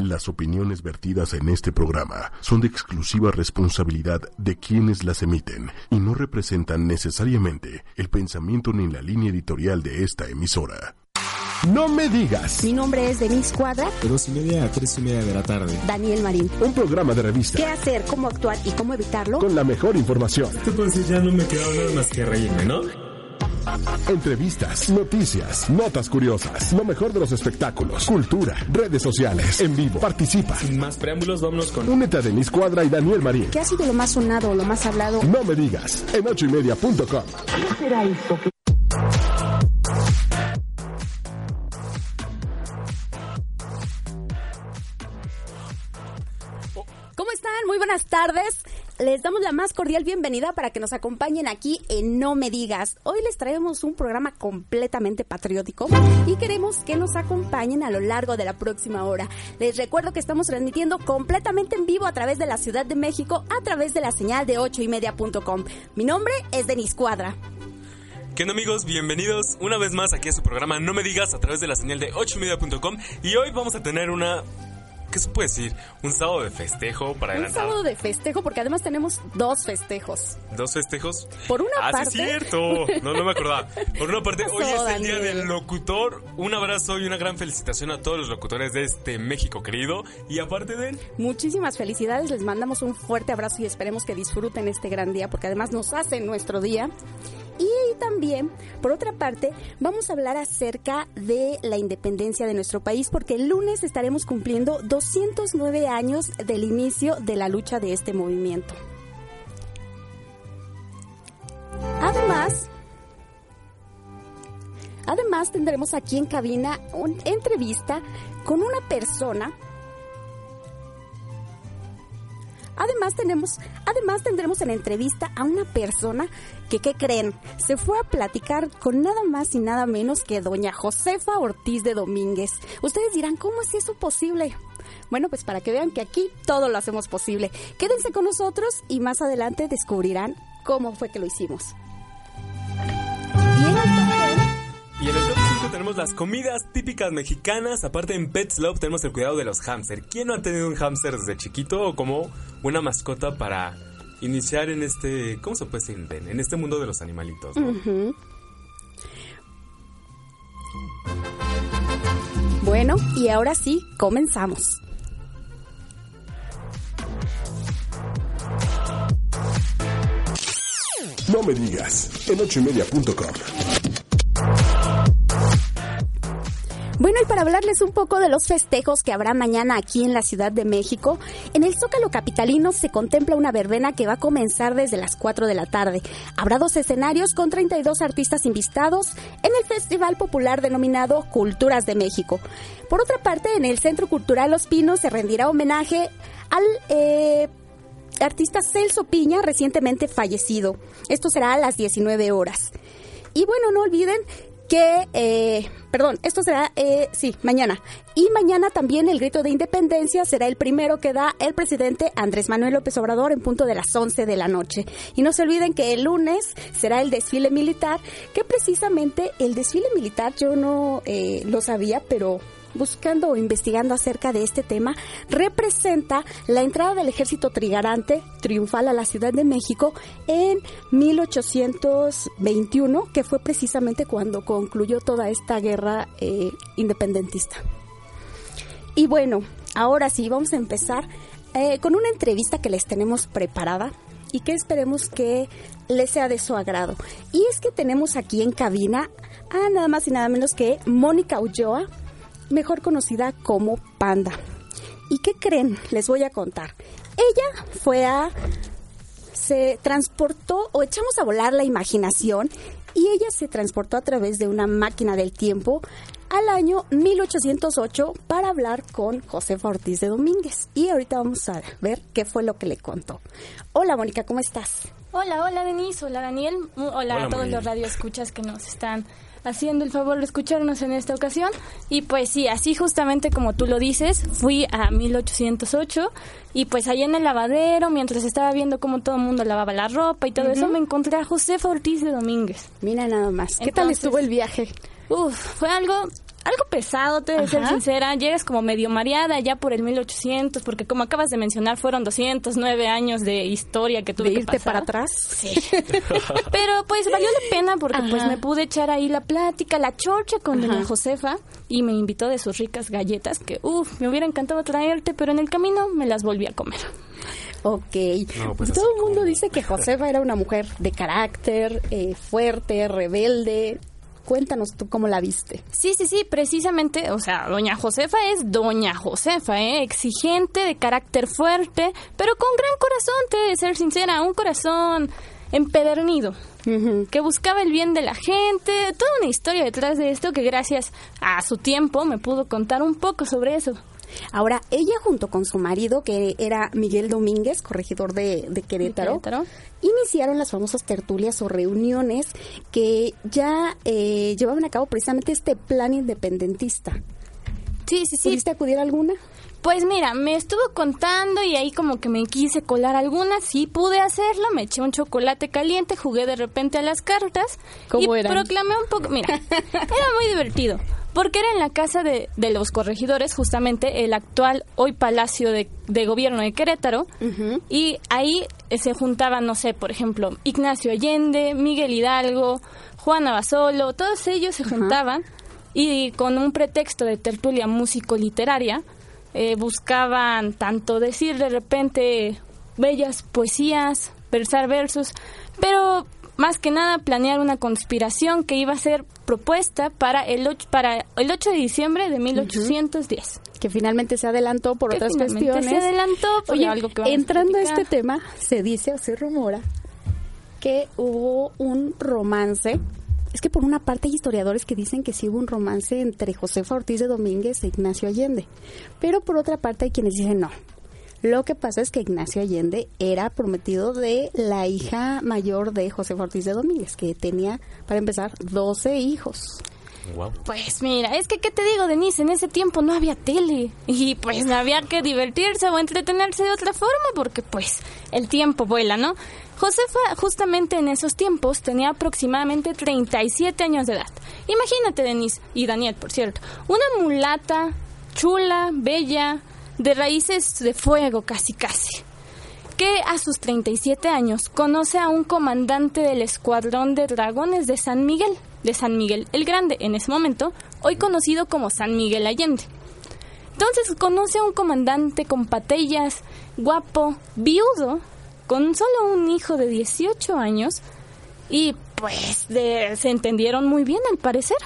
Las opiniones vertidas en este programa son de exclusiva responsabilidad de quienes las emiten y no representan necesariamente el pensamiento ni la línea editorial de esta emisora. No me digas. Mi nombre es Denise Cuadra. De dos y media a tres y media de la tarde. Daniel Marín. Un programa de revista. ¿Qué hacer, cómo actuar y cómo evitarlo? Con la mejor información. Entonces ya no me queda nada más que reírme, ¿no? Entrevistas, noticias, notas curiosas, lo mejor de los espectáculos, cultura, redes sociales, en vivo. Participa. Sin más preámbulos, vámonos con... Únete a Denise Cuadra y Daniel Marín. ¿Qué ha sido lo más sonado o lo más hablado? No me digas, en ochoymedia.com. ¿Qué será que... ¿Cómo están? Muy buenas tardes. Les damos la más cordial bienvenida para que nos acompañen aquí en No Me Digas. Hoy les traemos un programa completamente patriótico y queremos que nos acompañen a lo largo de la próxima hora. Les recuerdo que estamos transmitiendo completamente en vivo a través de la Ciudad de México a través de la señal de 8 y media.com. Mi nombre es Denis Cuadra. ¿Qué onda amigos? Bienvenidos una vez más aquí a su programa No Me Digas a través de la señal de 8media.com y hoy vamos a tener una... ¿Qué se puede decir? Un sábado de festejo para Un sábado de festejo porque además tenemos dos festejos. ¿Dos festejos? Por una ah, parte... sí es cierto. No, no me acordaba. Por una parte, hoy es el día del locutor. Un abrazo y una gran felicitación a todos los locutores de este México querido. Y aparte de él, Muchísimas felicidades, les mandamos un fuerte abrazo y esperemos que disfruten este gran día porque además nos hace nuestro día. Y también, por otra parte, vamos a hablar acerca de la independencia de nuestro país porque el lunes estaremos cumpliendo 209 años del inicio de la lucha de este movimiento. Además, además tendremos aquí en cabina una entrevista con una persona Además tenemos, además tendremos en entrevista a una persona que, ¿qué creen? Se fue a platicar con nada más y nada menos que doña Josefa Ortiz de Domínguez. Ustedes dirán, ¿cómo es eso posible? Bueno, pues para que vean que aquí todo lo hacemos posible. Quédense con nosotros y más adelante descubrirán cómo fue que lo hicimos. Y en el top Y en el top 5 tenemos las comidas típicas mexicanas. Aparte en Pets Love tenemos el cuidado de los hámster. ¿Quién no ha tenido un hámster desde chiquito o como una mascota para iniciar en este, ¿cómo se puede decir? En este mundo de los animalitos. ¿no? Bueno, y ahora sí, comenzamos. No me digas, en ochoymedia.com. Bueno, y para hablarles un poco de los festejos que habrá mañana aquí en la Ciudad de México, en el Zócalo Capitalino se contempla una verbena que va a comenzar desde las 4 de la tarde. Habrá dos escenarios con 32 artistas invitados en el Festival Popular denominado Culturas de México. Por otra parte, en el Centro Cultural Los Pinos se rendirá homenaje al... eh, artista Celso Piña, recientemente fallecido. Esto será a las 19 horas. Y bueno, no olviden que, eh, perdón, esto será, eh, sí, mañana. Y mañana también el grito de independencia será el primero que da el presidente Andrés Manuel López Obrador en punto de las 11 de la noche. Y no se olviden que el lunes será el desfile militar, que precisamente el desfile militar yo no eh, lo sabía, pero buscando o investigando acerca de este tema, representa la entrada del ejército trigarante triunfal a la Ciudad de México en 1821, que fue precisamente cuando concluyó toda esta guerra eh, independentista. Y bueno, ahora sí, vamos a empezar eh, con una entrevista que les tenemos preparada y que esperemos que les sea de su agrado. Y es que tenemos aquí en cabina a nada más y nada menos que Mónica Ulloa, mejor conocida como Panda. ¿Y qué creen? Les voy a contar. Ella fue a... se transportó o echamos a volar la imaginación y ella se transportó a través de una máquina del tiempo al año 1808 para hablar con Josefa Ortiz de Domínguez. Y ahorita vamos a ver qué fue lo que le contó. Hola Mónica, ¿cómo estás? Hola, hola Denise, hola Daniel, hola, Hola, a todos Mónica. los radioescuchas que nos están haciendo el favor de escucharnos en esta ocasión. Y pues sí, así justamente como tú lo dices, fui a 1808 y pues ahí en el lavadero, mientras estaba viendo cómo todo el mundo lavaba la ropa y todo eso, me encontré a Josefa Ortiz de Domínguez. Mira nada más. ¿Qué tal estuvo el viaje? Uf, fue algo algo pesado, te de ser Ajá. sincera. Llegas como medio mareada ya por el 1800, porque como acabas de mencionar, fueron 209 años de historia que tuve ¿De que irte pasar. para atrás? Sí. Pero pues valió la pena porque pues me pude echar ahí la plática, la chorcha con Ajá. doña Josefa y me invitó de sus ricas galletas que, uff, me hubiera encantado traerte, pero en el camino me las volví a comer. Ok. No, pues Todo el mundo como- dice que Josefa era una mujer de carácter, eh, fuerte, rebelde. Cuéntanos tú cómo la viste. Sí, sí, sí, precisamente, o sea, doña Josefa es doña Josefa, ¿eh? exigente, de carácter fuerte, pero con gran corazón, te he de ser sincera, un corazón empedernido, que buscaba el bien de la gente, toda una historia detrás de esto que gracias a su tiempo me pudo contar un poco sobre eso. Ahora, ella junto con su marido, que era Miguel Domínguez, corregidor de, de Querétaro, Querétaro. iniciaron las famosas tertulias o reuniones que ya eh, llevaban a cabo precisamente este plan independentista. Sí, sí, sí. ¿Pudiste acudir a alguna? Pues mira, me estuvo contando y ahí como que me quise colar algunas, sí pude hacerlo, me eché un chocolate caliente, jugué de repente a las cartas ¿Cómo y eran? proclamé un poco, mira, era muy divertido, porque era en la casa de, de los corregidores, justamente el actual hoy Palacio de, de Gobierno de Querétaro, y ahí eh, se juntaban, no sé, por ejemplo, Ignacio Allende, Miguel Hidalgo, Juana Basolo, todos ellos se juntaban y con un pretexto de tertulia músico-literaria, eh, buscaban tanto decir de repente bellas poesías, versar versos, pero más que nada planear una conspiración que iba a ser propuesta para el 8, para el 8 de diciembre de 1810. Que finalmente se adelantó por Que otras cuestiones. se adelantó por Oye, algo que a entrando a platicar. este tema, se dice o se rumora que hubo un romance. Es que por una parte hay historiadores que dicen que sí hubo un romance entre Josefa Ortiz de Domínguez e Ignacio Allende. Pero por otra parte hay quienes dicen no. Lo que pasa es que Ignacio Allende era prometido de la hija mayor de Josefa Ortiz de Domínguez, que tenía, para empezar, 12 hijos. Wow. Pues mira, es que, ¿qué te digo, Denise? En ese tiempo no había tele. Y pues había que divertirse o entretenerse de otra forma porque pues el tiempo vuela, ¿no? Josefa justamente en esos tiempos tenía aproximadamente 37 años de edad. Imagínate, Denise, y Daniel, por cierto, una mulata chula, bella, de raíces de fuego casi casi que a sus 37 años conoce a un comandante del escuadrón de dragones de San Miguel, de San Miguel el Grande, en ese momento, hoy conocido como San Miguel Allende. Entonces conoce a un comandante con patillas, guapo, viudo, con solo un hijo de 18 años y pues se entendieron muy bien al parecer.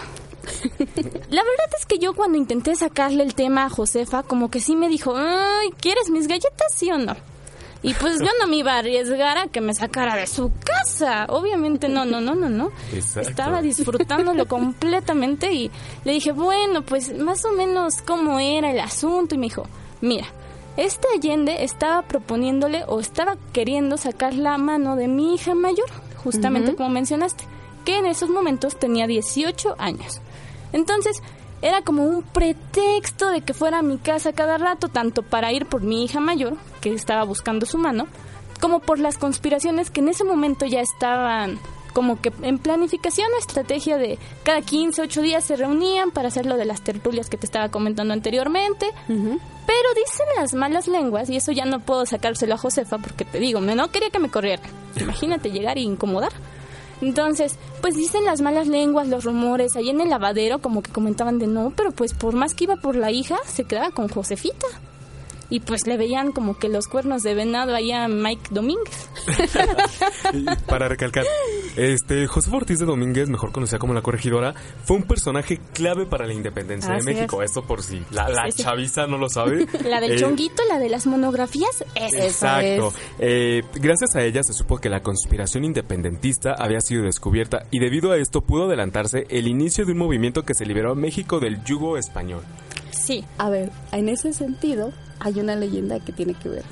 La verdad es que yo cuando intenté sacarle el tema a Josefa, como que sí me dijo, Ay, ¿quieres mis galletas, sí o no? Y pues yo no me iba a arriesgar a que me sacara de su casa. Obviamente no, no, no, no, no. Exacto. Estaba disfrutándolo completamente y le dije, bueno, pues más o menos cómo era el asunto. Y me dijo, mira, este Allende estaba proponiéndole o estaba queriendo sacar la mano de mi hija mayor, justamente como mencionaste, que en esos momentos tenía 18 años. Entonces, era como un pretexto de que fuera a mi casa cada rato, tanto para ir por mi hija mayor, que estaba buscando su mano, como por las conspiraciones que en ese momento ya estaban como que en planificación o estrategia de cada 15, 8 días se reunían para hacer lo de las tertulias que te estaba comentando anteriormente. Pero dicen las malas lenguas, y eso ya no puedo sacárselo a Josefa porque te digo, me- no quería que me corriera. Imagínate llegar e incomodar. Entonces, pues dicen las malas lenguas, los rumores, ahí en el lavadero como que comentaban de no, pero pues por más que iba por la hija, se quedaba con Josefita. Y pues le veían como que los cuernos de venado allá a Mike Domínguez. Para recalcar, este José Ortiz de Domínguez, mejor conocida como la corregidora, fue un personaje clave para la independencia Así de México. Esto por si la, la Sí, sí. chaviza no lo sabe. La del Eh, chonguito, la de las monografías, esa. Exacto. Eh, gracias a ella se supo que la conspiración independentista había sido descubierta y debido a esto pudo adelantarse el inicio de un movimiento que se liberó a México del yugo español. Sí, A ver, en ese sentido hay una leyenda que tiene que ver.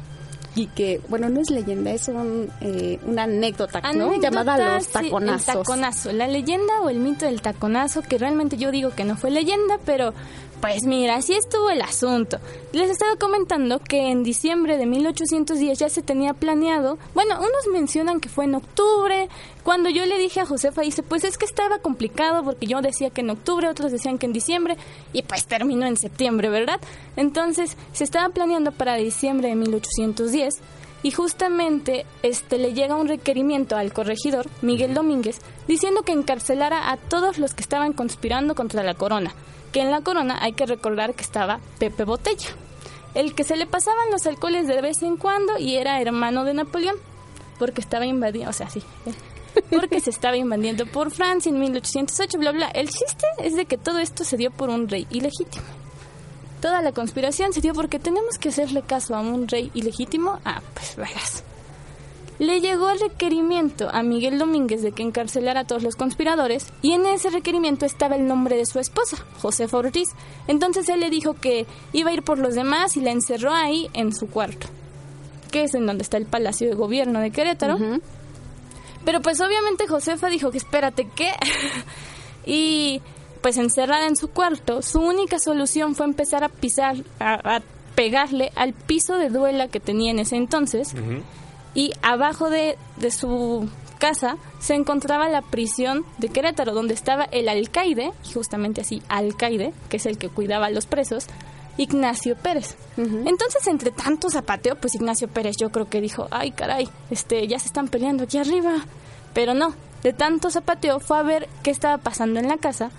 Y que, bueno, no es leyenda, es un, eh, una anécdota, ¿no? Anécdota, Llamada Los sí, Taconazos. el taconazo, la leyenda o el mito del taconazo, que realmente yo digo que no fue leyenda, pero pues mira, así estuvo el asunto. Les estaba comentando que en diciembre de 1810 ya se tenía planeado, bueno, unos mencionan que fue en octubre, cuando yo le dije a Josefa, dice, pues es que estaba complicado porque yo decía que en octubre, otros decían que en diciembre, y pues terminó en septiembre, ¿verdad? Entonces, se estaba planeando para diciembre de 1810 y justamente este le llega un requerimiento al corregidor Miguel Domínguez diciendo que encarcelara a todos los que estaban conspirando contra la corona, que en la corona hay que recordar que estaba Pepe Botella, el que se le pasaban los alcoholes de vez en cuando y era hermano de Napoleón, porque estaba invadiendo, o sea, sí, eh, porque se estaba invadiendo por Francia en 1808, bla, bla. El chiste es de que todo esto se dio por un rey ilegítimo. Toda la conspiración se dio porque tenemos que hacerle caso a un rey ilegítimo. Ah, pues verás. Le llegó el requerimiento a Miguel Domínguez de que encarcelara a todos los conspiradores y en ese requerimiento estaba el nombre de su esposa, Josefa Ortiz. Entonces él le dijo que iba a ir por los demás y la encerró ahí en su cuarto, que es en donde está el Palacio de Gobierno de Querétaro. Pero pues obviamente Josefa dijo que espérate, ¿qué? y pues encerrada en su cuarto, su única solución fue empezar a pisar, a, a pegarle al piso de duela que tenía en ese entonces. Y abajo de, de su casa se encontraba la prisión de Querétaro, donde estaba el alcaide, y justamente así, alcaide, que es el que cuidaba a los presos, Ignacio Pérez. Entonces, entre tanto zapateo, pues Ignacio Pérez yo creo que dijo, ay caray, este, ya se están peleando aquí arriba. Pero no, de tanto zapateo fue a ver qué estaba pasando en la casa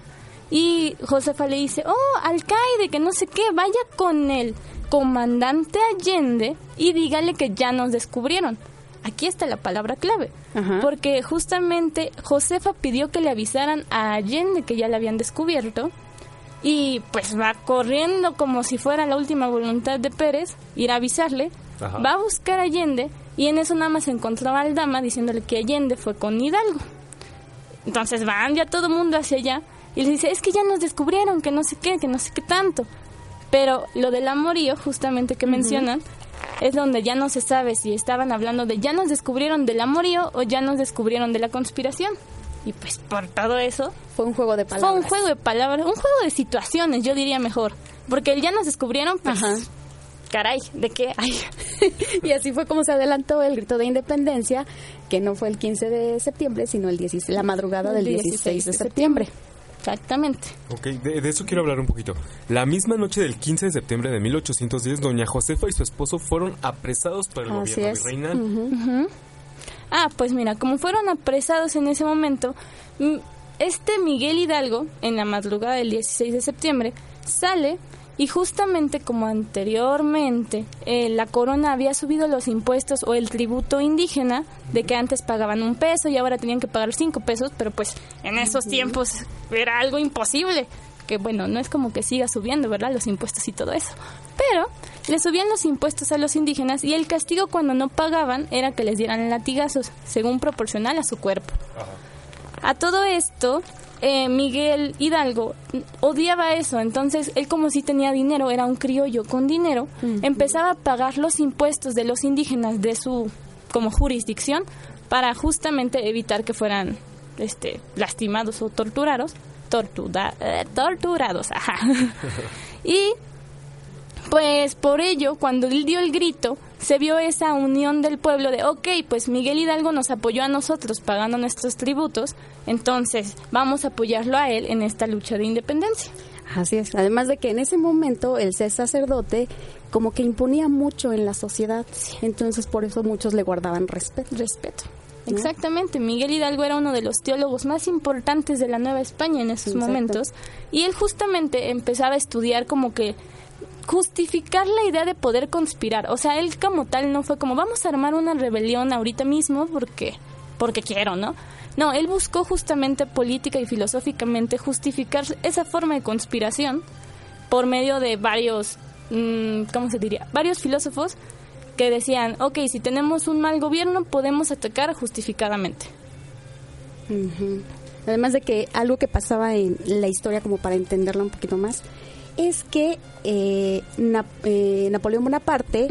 y Josefa le dice, oh, alcaide, que no sé qué, vaya con el comandante Allende y dígale que ya nos descubrieron. Aquí está la palabra clave, Ajá. porque justamente Josefa pidió que le avisaran a Allende que ya le habían descubierto y pues va corriendo como si fuera la última voluntad de Pérez, ir a avisarle, Ajá. va a buscar a Allende y en eso nada más encontraba al dama diciéndole que Allende fue con Hidalgo. Entonces van ya todo el mundo hacia allá y le dice, es que ya nos descubrieron, que no sé qué, que no sé qué tanto. Pero lo del amorío, justamente que mencionan, es donde ya no se sabe si estaban hablando de ya nos descubrieron del amorío o ya nos descubrieron de la conspiración. Y pues por todo eso, Fue un juego de palabras. fue un juego de palabras, un juego de situaciones, yo diría mejor. Porque el ya nos descubrieron, pues, Ajá. caray, ¿de qué? Ay, y así fue como se adelantó el grito de independencia, que no fue el 15 de septiembre, sino el 16, la madrugada del 16 de septiembre. Exactamente. Ok, de, de eso quiero hablar un poquito. La misma noche del 15 de septiembre de 1810, doña Josefa y su esposo fueron apresados por el Así gobierno es. virreinal. Ah, pues mira, como fueron apresados en ese momento, mm, este Miguel Hidalgo, en la madrugada del 16 de septiembre, sale y justamente como anteriormente eh, la corona había subido los impuestos o el tributo indígena, de que antes pagaban un peso y ahora tenían que pagar cinco pesos, pero pues en esos tiempos era algo imposible. Que bueno, no es como que siga subiendo, ¿verdad? Los impuestos y todo eso. Pero le subían los impuestos a los indígenas y el castigo cuando no pagaban era que les dieran latigazos, según proporcional a su cuerpo. A todo esto, eh, Miguel Hidalgo odiaba eso, entonces él como si tenía dinero, era un criollo con dinero, empezaba a pagar los impuestos de los indígenas de su como jurisdicción para justamente evitar que fueran este lastimados o torturados, tortura- eh, torturados, ajá. y pues por ello, cuando él dio el grito, se vio esa unión del pueblo de, ok, pues Miguel Hidalgo nos apoyó a nosotros pagando nuestros tributos, entonces vamos a apoyarlo a él en esta lucha de independencia. Así es. Además de que en ese momento el ser sacerdote como que imponía mucho en la sociedad, entonces por eso muchos le guardaban respeto. Respeto. Exactamente, Miguel Hidalgo era uno de los teólogos más importantes de la Nueva España en esos momentos y él justamente empezaba a estudiar como que justificar la idea de poder conspirar. O sea, él como tal no fue como vamos a armar una rebelión ahorita mismo porque porque quiero, ¿no? No, él buscó justamente política y filosóficamente justificar esa forma de conspiración por medio de varios, mm, ¿cómo se diría? Varios filósofos que decían, ok, si tenemos un mal gobierno podemos atacar justificadamente. Además de que algo que pasaba en la historia, como para entenderla un poquito más, es que eh, Na- eh, Napoleón Bonaparte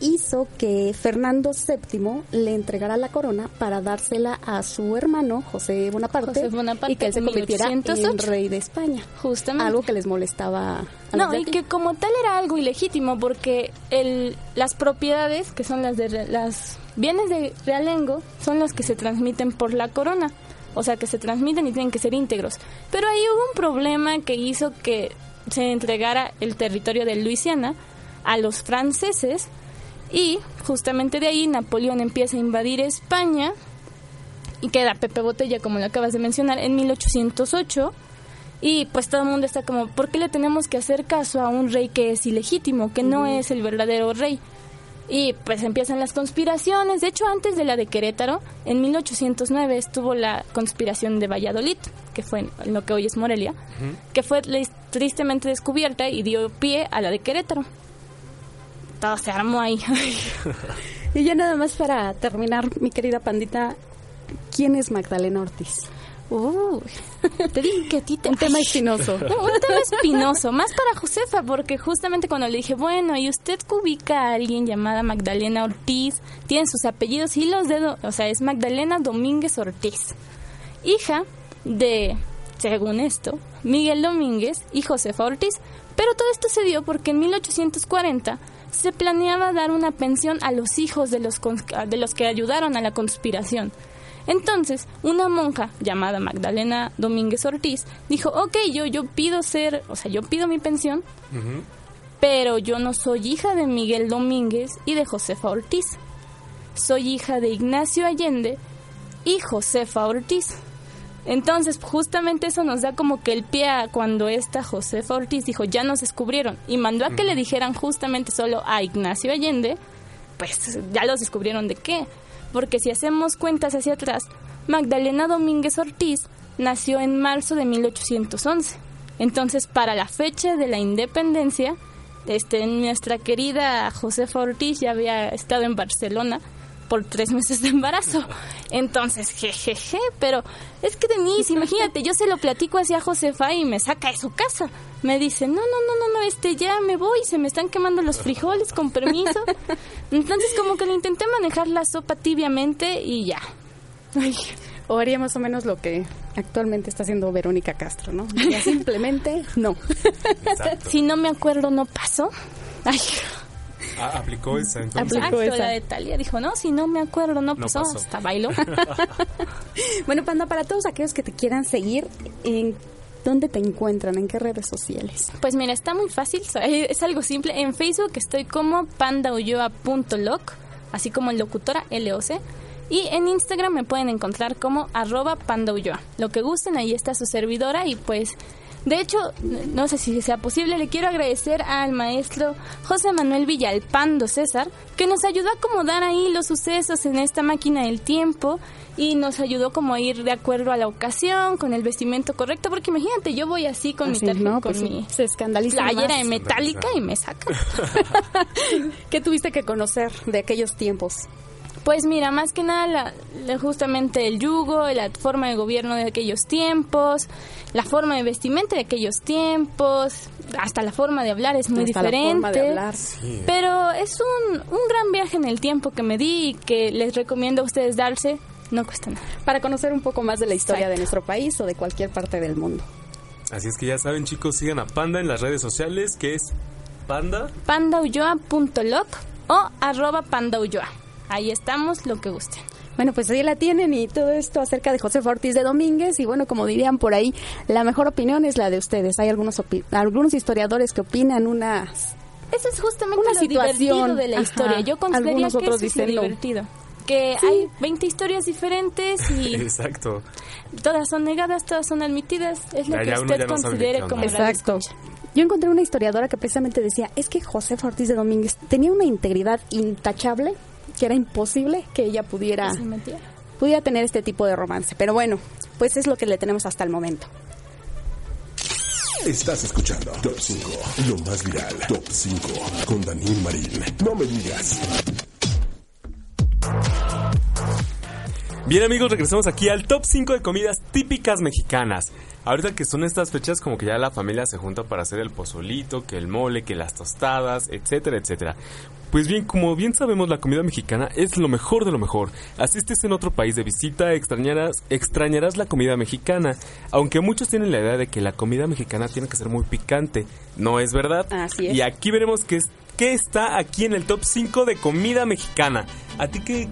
hizo que Fernando VII le entregara la corona para dársela a su hermano José Bonaparte, José Bonaparte y que él se convirtiera en 1808. rey de España. Justamente. Algo que les molestaba a los No, y que como tal era algo ilegítimo porque el, las propiedades, que son las de las bienes de realengo, son los que se transmiten por la corona. O sea, que se transmiten y tienen que ser íntegros. Pero ahí hubo un problema que hizo que se entregara el territorio de Luisiana a los franceses y justamente de ahí Napoleón empieza a invadir España y queda Pepe Botella, como lo acabas de mencionar, en 1808. Y pues todo el mundo está como, ¿por qué le tenemos que hacer caso a un rey que es ilegítimo, que no es el verdadero rey? Y pues empiezan las conspiraciones. De hecho, antes de la de Querétaro, en 1809 estuvo la conspiración de Valladolid, que fue en lo que hoy es Morelia, que fue tristemente descubierta y dio pie a la de Querétaro. Todo se armó ahí. Y ya nada más para terminar, mi querida pandita, ¿quién es Magdalena Ortiz? Uy, te dije que a ti te... Un tema espinoso. No, un tema espinoso, más para Josefa, porque justamente cuando le dije, bueno, ¿y usted ubica a alguien llamada Magdalena Ortiz? Tienen sus apellidos y los dedos, o sea, es Magdalena Domínguez Ortiz, hija de, según esto, Miguel Domínguez y Josefa Ortiz. Pero todo esto se dio porque en 1840 se planeaba dar una pensión a los hijos de los, de los que ayudaron a la conspiración. Entonces, una monja llamada Magdalena Domínguez Ortiz dijo, ok, yo, yo pido ser, o sea, yo pido mi pensión, pero yo no soy hija de Miguel Domínguez y de Josefa Ortiz. Soy hija de Ignacio Allende y Josefa Ortiz. Entonces, justamente eso nos da como que el pie a cuando esta Josefa Ortiz dijo, ya nos descubrieron, y mandó a que le dijeran justamente solo a Ignacio Allende, pues ya los descubrieron de qué. Porque si hacemos cuentas hacia atrás, Magdalena Domínguez Ortiz nació en marzo de 1811. Entonces, para la fecha de la independencia, este, nuestra querida Josefa Ortiz ya había estado en Barcelona por tres meses de embarazo. Entonces, jejeje, pero es que Denise, imagínate, yo se lo platico así a Josefa y me saca de su casa. Me dice, no, no, no, no, no, este, ya me voy, se me están quemando los frijoles, con permiso. Entonces, como que le intenté manejar la sopa tibiamente y ya. Ay, o haría más o menos lo que actualmente está haciendo Verónica Castro, ¿no? Ya simplemente no. Exacto. Si no me acuerdo, no pasó. Ay, Ah, aplicó esa entonces. Aplicó exacto, esa. la de Talia dijo, no, si no me acuerdo, no No pasó, pasó. hasta bailó. Bueno, Panda, para todos aquellos que te quieran seguir, ¿en dónde te encuentran? ¿En qué redes sociales? Pues mira, está muy fácil, eh, es algo simple. En Facebook estoy como pandaulloa.loc, así como locutora LOC. Y en Instagram me pueden encontrar como arroba pandaulloa. Lo que gusten, ahí está su servidora y pues... De hecho, no sé si sea posible, le quiero agradecer al maestro José Manuel Villalpando César, que nos ayudó a acomodar ahí los sucesos en esta máquina del tiempo y nos ayudó como a ir de acuerdo a la ocasión, con el vestimento correcto, porque imagínate, yo voy así con Así, mi tarjeta, ¿no? con Pues, mi se escandaliza playera más. de metálica y me saca. ¿Qué tuviste que conocer de aquellos tiempos? Pues mira, más que nada la- la- justamente el yugo, la forma de gobierno de aquellos tiempos, la forma de vestimenta de aquellos tiempos, hasta la forma de hablar es muy Hasta la diferente. forma de hablar. Pero es un, un gran viaje en el tiempo que me di y que les recomiendo a ustedes darse. No cuesta nada. Para conocer un poco más de la historia Exacto. de nuestro país o de cualquier parte del mundo. Así es que ya saben, chicos, sigan a Panda en las redes sociales, que es Panda. pandaulloa.loc o arroba pandaulloa. Ahí estamos, lo que gusten. Bueno, pues ahí la tienen y todo esto acerca de José Ortiz de Domínguez y bueno, como dirían por ahí, la mejor opinión es la de ustedes. Hay algunos opi- algunos historiadores que opinan unas Ese es justamente Una lo situación. divertido de la Ajá. historia. Yo consideraría Algunos que otros eso es lo divertido. Que hay 20 historias diferentes y Exacto. todas son negadas, todas son admitidas. Es lo Ya- que ya usted no considere qué como Exacto. escucha. Yo encontré una historiadora que precisamente decía, es que Josefa Ortiz de Domínguez tenía una integridad intachable que era imposible que ella pudiera, pudiera tener este tipo de romance. Pero bueno, pues es lo que le tenemos hasta el momento. Estás escuchando Top 5, lo más viral. Top 5 con Daniel Marín. No me digas. Bien amigos, regresamos aquí al top 5 de comidas típicas mexicanas. Ahorita que son estas fechas como que ya la familia se junta para hacer el pozolito, que el mole, que las tostadas, etcétera, etcétera. Pues bien, como bien sabemos, la comida mexicana es lo mejor de lo mejor. Asistes en otro país de visita, extrañarás, extrañarás la comida mexicana. Aunque muchos tienen la idea de que la comida mexicana tiene que ser muy picante. No es verdad. Así es. Y aquí veremos qué, es, qué está aquí en el top 5 de comida mexicana. ¿A ti qué,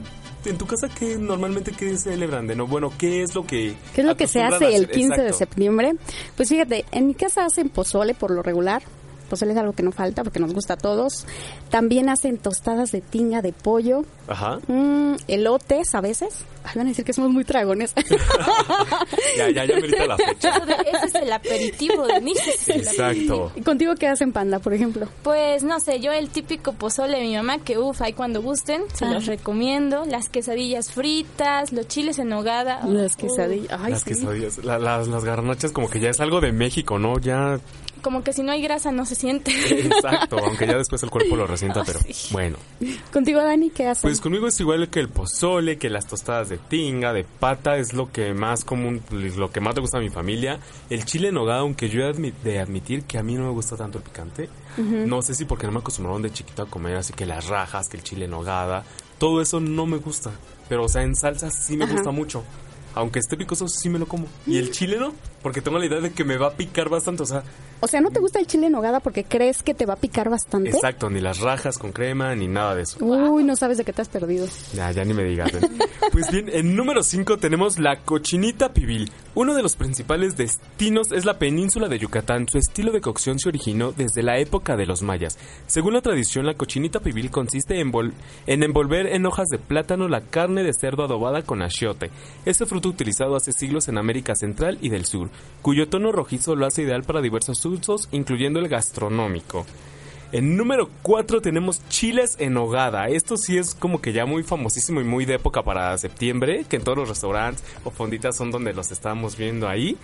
en tu casa qué normalmente qué celebran? De no, bueno, ¿qué es lo que ¿Qué es lo que se hace el hacer? 15 de septiembre? Pues fíjate, en mi casa hacen pozole por lo regular. Pozole es algo que no falta porque nos gusta a todos. También hacen tostadas de tinga de pollo, Ajá. mm, elotes a veces. Ay, van a decir que somos muy dragones. Ya, ya, ya merita la fecha. Ese es el aperitivo de el Exacto. ¿Y contigo qué hacen panda, por ejemplo? Pues no sé, yo el típico pozole de mi mamá, que uff, ahí cuando gusten, se Ah. los recomiendo. Las quesadillas fritas, los chiles en nogada. Las quesadillas. Ay, las sí. quesadillas, la- las, las garnachas como que ya es algo de México, ¿no? Ya, Como que si no hay grasa no se siente. exacto, aunque ya después el cuerpo lo resienta, pero bueno. Contigo, Dani, ¿qué hacen? Pues conmigo es igual que el pozole, que las tostadas de tinga, de pata, es lo que más común, lo que más le gusta a mi familia. El chile en nogada, aunque yo he admi- de admitir que a mí no me gusta tanto el picante. No sé si porque no me acostumbraron de chiquito a comer, así que las rajas, que el chile en nogada, todo eso no me gusta. Pero, o sea, en salsa sí me Ajá. gusta mucho. Aunque esté picoso, sí me lo como. Y el chile no, porque tengo la idea de que me va a picar bastante, o sea, O sea, ¿no te gusta el chile en nogada porque crees que te va a picar bastante? exacto, ni las rajas con crema, ni nada de eso. Uy, no sabes de qué te has perdido. Ya, ya ni me digas. ¿eh? Pues bien, en número 5 tenemos la cochinita pibil. Uno de los principales destinos es la península de Yucatán. Su estilo de cocción se originó desde la época de los mayas. Según la tradición, la cochinita pibil consiste en, en envolver en hojas de plátano la carne de cerdo adobada con achiote. Este fruto utilizado hace siglos en América Central y del Sur, cuyo tono rojizo lo hace ideal para diversos usos, incluyendo el gastronómico. En número 4 tenemos chiles en hogada. Esto sí es como que ya muy famosísimo y muy de época para septiembre, que en todos los restaurantes o fonditas son donde los estábamos viendo ahí.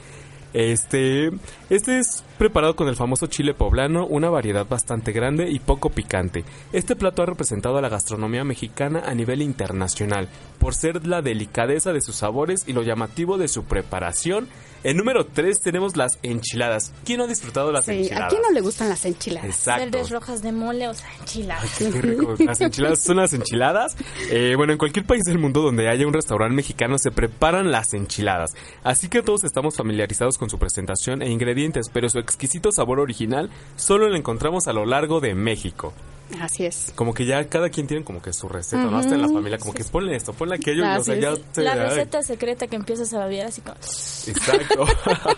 Este, este es preparado con el famoso chile poblano, una variedad bastante grande y poco picante. Este plato ha representado a la gastronomía mexicana a nivel internacional por ser la delicadeza de sus sabores y lo llamativo de su preparación. En número 3 tenemos las enchiladas. ¿Quién no ha disfrutado de las Sí, ¿A enchiladas? quién no le gustan las enchiladas? Exacto. Verdes rojas de mole, o sea, enchiladas. Qué rico. Las enchiladas son las enchiladas. Eh, bueno, en cualquier país del mundo donde haya un restaurante mexicano se preparan las enchiladas. Así que todos estamos familiarizados con su presentación e ingredientes, pero su exquisito sabor original solo lo encontramos a lo largo de México. Así es. Como que ya cada quien tiene como que su receta, ¿no? Hasta en la familia, como que ponle esto, ponle aquello, y, o sea, ya La ay. receta secreta que empiezas a babear así como... Exacto.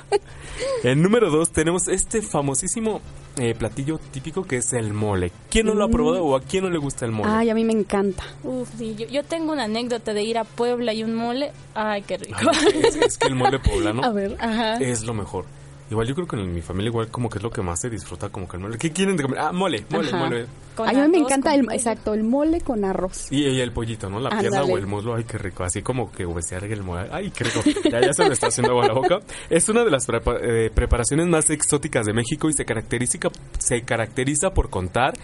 en número dos tenemos este famosísimo eh, platillo típico que es el mole. ¿Quién no lo ha probado o a quién no le gusta el mole? Ay, a mí me encanta. Uf, sí, yo, yo tengo una anécdota de ir a Puebla y un mole. Ay, qué rico. Ay, es, es que el mole poblano A ver, ajá. es lo mejor. Igual yo creo que en mi familia igual como que es lo que más se disfruta como que el mole. ¿Qué quieren de comer? Ah, mole, mole, Ajá. mole. Con a mí me encanta el, pollo. exacto, el mole con arroz. Y, y el pollito, ¿no? La pierna Ándale. o el muslo, ay, qué rico. Así como que huesear el mole. Ay, qué rico. Ya, ya se me está haciendo agua la boca. Es una de las prepa- eh, preparaciones más exóticas de México y se caracteriza, se caracteriza por contar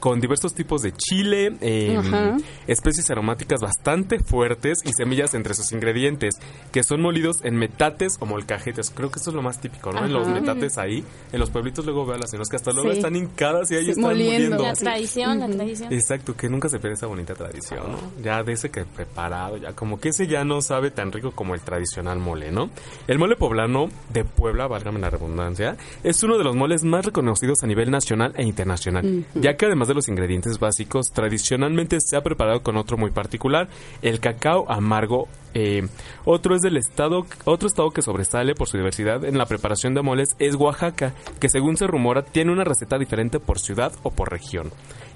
con diversos tipos de chile, eh, Ajá. especies aromáticas bastante fuertes y semillas entre sus ingredientes, que son molidos en metates o molcajetes. Creo que eso es lo más típico, ¿no? En los metates ahí, en los pueblitos luego veo a las señoras que hasta luego Sí. están hincadas y ahí Sí, están moliendo. moliendo. La tradición, la tradición. Exacto, que nunca se pierde esa bonita tradición, ¿no? Ya de ese que preparado, ya como que ese ya no sabe tan rico como el tradicional mole, ¿no? El mole poblano de Puebla, válgame la redundancia, es uno de los moles más reconocidos a nivel nacional e internacional, ya que además de los ingredientes básicos, tradicionalmente se ha preparado con otro muy particular, el cacao amargo. eh, otro es del estado, otro estado que sobresale por su diversidad en la preparación de moles es Oaxaca, que según se rumora tiene una receta diferente por ciudad o por región.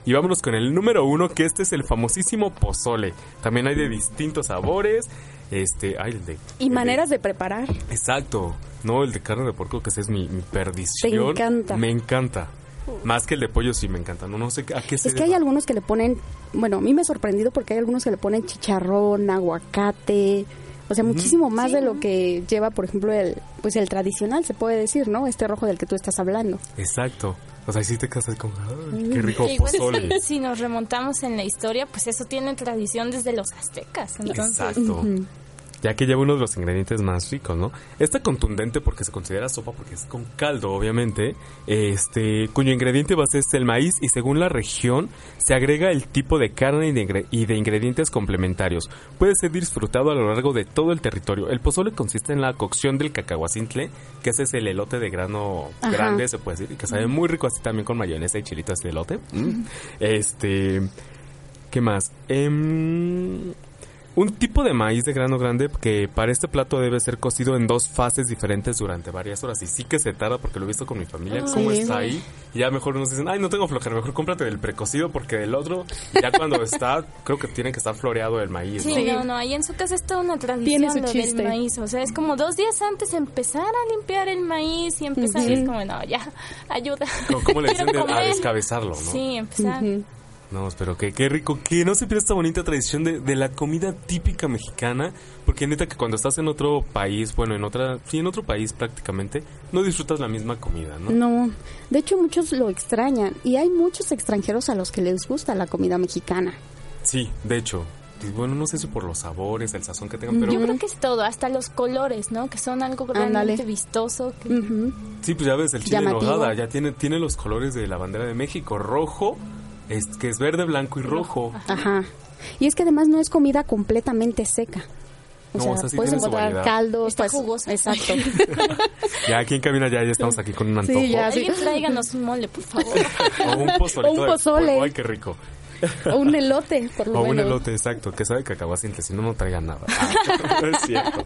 Y vámonos con el número uno, que este es el famosísimo pozole. También hay de distintos sabores. Este, ay, el de... Y maneras de preparar. Exacto. No, el de carne de puerco, que ese es mi, mi perdición. Encanta. Me encanta. Más que el de pollo sí me encanta. No, no sé a qué se Es que hay algunos que le ponen, bueno, a mí me ha sorprendido porque hay algunos que le ponen chicharrón, aguacate, o sea, muchísimo más de lo que lleva, por ejemplo, el pues el tradicional, se puede decir, ¿no? Este rojo del que tú estás hablando. Exacto. O sea, sí te casas con... Ay, qué rico pozole. si nos remontamos en la historia, pues eso tiene tradición desde los aztecas. Entonces, Exacto. Ya que lleva uno de los ingredientes más ricos, ¿no? Está contundente porque se considera sopa porque es con caldo, obviamente. Este, cuyo ingrediente base es el maíz y según la región se agrega el tipo de carne y de, ingre- y de ingredientes complementarios. Puede ser disfrutado a lo largo de todo el territorio. El pozole consiste en la cocción del cacahuacintle, que ese es el elote de grano Ajá. grande, se puede decir, y que sabe muy rico así también con mayonesa y chilitos de elote. Mm. Este, ¿Qué más? Em, un tipo de maíz de grano grande que para este plato debe ser cocido en dos fases diferentes durante varias horas. Y sí que se tarda porque lo he visto con mi familia, cómo Sí. está ahí. Y ya mejor nos dicen, ay, no tengo flojera, mejor cómprate del precocido porque del otro, ya cuando está, creo que tiene que estar floreado el maíz. ¿no? Sí, no, no, ahí en su casa es toda una tradición Tiene su lo chiste. del maíz. O sea, es como dos días antes empezar a limpiar el maíz y empezar. Ujú. Es como, no, ya, ayuda. ¿Cómo- ¿Cómo le dicen? De- a descabezarlo, ¿no? Sí, empezar. No, pero que qué rico, que no se pierda esta bonita tradición de, de la comida típica mexicana, porque neta que cuando estás en otro país, bueno, en otra, sí, en otro país prácticamente, no disfrutas la misma comida, ¿no? No, de hecho muchos lo extrañan y hay muchos extranjeros a los que les gusta la comida mexicana. Sí, de hecho. Bueno, no sé si por los sabores, el sazón que tengan, pero Yo creo que es todo, hasta los colores, ¿no? Que son algo realmente vistoso. que- sí, pues ya ves, el chile en ya tiene, tiene los colores de la bandera de México, rojo, es, que es verde, blanco y rojo. Ajá. Y es que además no es comida completamente seca. O No, sea, o sea, sí puedes encontrar caldos, Está pues, jugosa. Exacto. Ya aquí en cabina ya, ya estamos aquí con un Sí, antojo. ya. Alguien tráiganos un mole, por favor. O un pozolito Un de pozole. Ay, qué rico. o un elote, por lo O un menos. elote, exacto, que sabe cacahuacintle, si no, no traiga nada. Ah, no es cierto.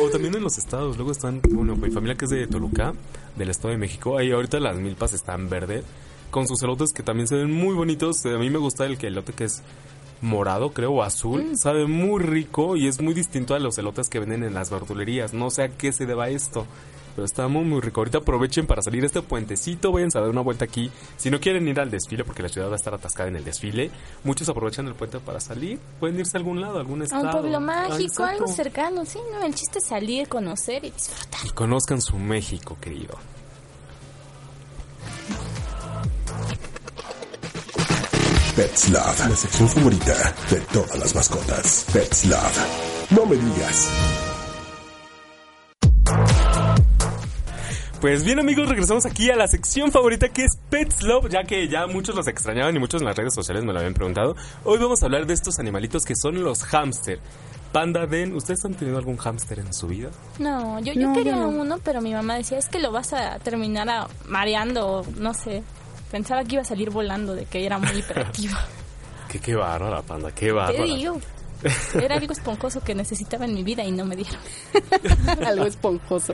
O, o también en los estados, luego están, bueno, mi familia que es de Toluca, del Estado de México, ahí ahorita las milpas están verde, con sus elotes que también se ven muy bonitos. A mí me gusta el que elote que es morado, creo, o azul, sabe muy rico y es muy distinto a los elotes que venden en las verdulerías. No sé a qué se deba esto. Pero está muy, muy rico. Ahorita aprovechen para salir a este puentecito. Vayan a dar una vuelta aquí. Si no quieren ir al desfile, porque la ciudad va a estar atascada en el desfile, muchos aprovechan el puente para salir. Pueden irse a algún lado, a algún A estado. un pueblo Ah, mágico, algo cercano, sí, ¿no? El chiste es salir, conocer y disfrutar. Y conozcan su México, querido. Pets Love, la sección favorita de todas las mascotas. Pets Love. No me digas. Pues bien amigos, regresamos aquí a la sección favorita que es Pets Love, ya que ya muchos los extrañaban y muchos en las redes sociales me lo habían preguntado. Hoy vamos a hablar de estos animalitos que son los hámster. Panda Den, ¿ustedes han tenido algún hámster en su vida? No, yo, yo No, quería yo no. uno, pero mi mamá decía, es que lo vas a terminar a- mareando, no sé. Pensaba que iba a salir volando, de que era muy hiperactiva. Que qué bárbara, Panda, qué ¿Qué bárbara. digo? Era algo esponjoso que necesitaba en mi vida y no me dieron. Algo esponjoso.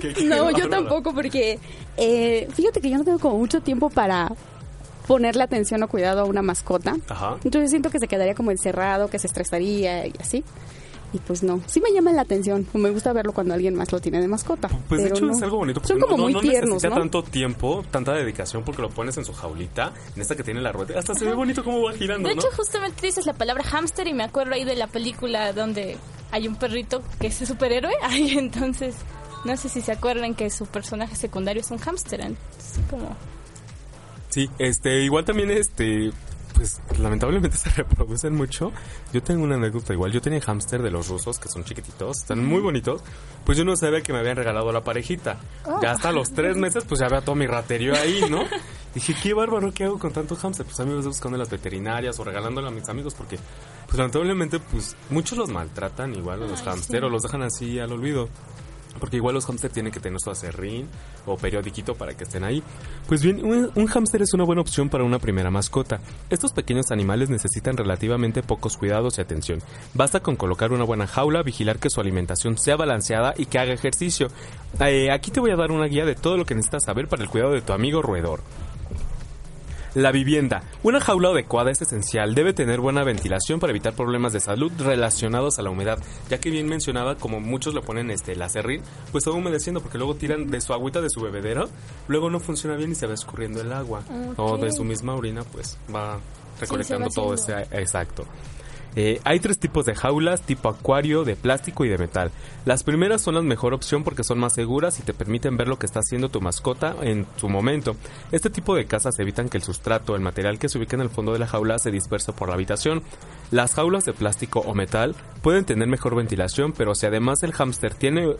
Qué- qué No, yo tampoco porque eh, fíjate que yo no tengo como mucho tiempo para ponerle atención o cuidado a una mascota. Ajá. Entonces siento que se quedaría como encerrado, que se estresaría y así. Y pues no, sí me llama la atención. o Me gusta verlo cuando alguien más lo tiene de mascota. Pues de pero hecho no. es algo bonito. porque Son como no, muy no tiernos, necesita ¿no? tanto tiempo, tanta dedicación porque lo pones en su jaulita, en esta que tiene la rueda. Hasta se ve bonito cómo va girando, De ¿no? hecho, justamente dices la palabra hámster y me acuerdo ahí de la película donde hay un perrito que es superhéroe. Ay, entonces, no sé si se acuerdan que su personaje secundario es un hámster. Entonces, como... Sí, este, igual también, este, pues lamentablemente se reproducen mucho. Yo tengo una anécdota igual. Yo tenía hámster de los rusos que son chiquititos, están muy bonitos. Pues yo no sabía que me habían regalado la parejita. Ya hasta los tres meses, pues ya había todo mi raterío ahí, ¿no? Dije, qué bárbaro, ¿qué hago con tanto hámster? Pues a mí me voy buscando en las veterinarias o regalándolo a mis amigos porque, pues lamentablemente, pues muchos los maltratan igual a los hámster o los dejan así al olvido. Porque igual los hámster tienen que tener su acerrín o periodiquito para que estén ahí. Pues bien, un, hámster es una buena opción para una primera mascota. Estos pequeños animales necesitan relativamente pocos cuidados y atención. Basta con colocar una buena jaula, vigilar que su alimentación sea balanceada y que haga ejercicio. Eh, aquí te voy a dar una guía de todo lo que necesitas saber para el cuidado de tu amigo roedor. La vivienda. Una jaula adecuada es esencial. Debe tener buena ventilación para evitar problemas de salud relacionados a la humedad. Ya que bien mencionaba, como muchos le ponen este, el acerrín, pues está humedeciendo porque luego tiran de su agüita de su bebedero, luego no funciona bien y se va escurriendo el agua. O de su misma orina, pues va recolectando todo ese exacto. Eh, hay tres tipos de jaulas, tipo acuario, de plástico y de metal. Las primeras son la mejor opción porque son más seguras y te permiten ver lo que está haciendo tu mascota en su momento. Este tipo de casas evitan que el sustrato, el material que se ubica en el fondo de la jaula, se disperse por la habitación. Las jaulas de plástico o metal pueden tener mejor ventilación, pero si además el hámster tiene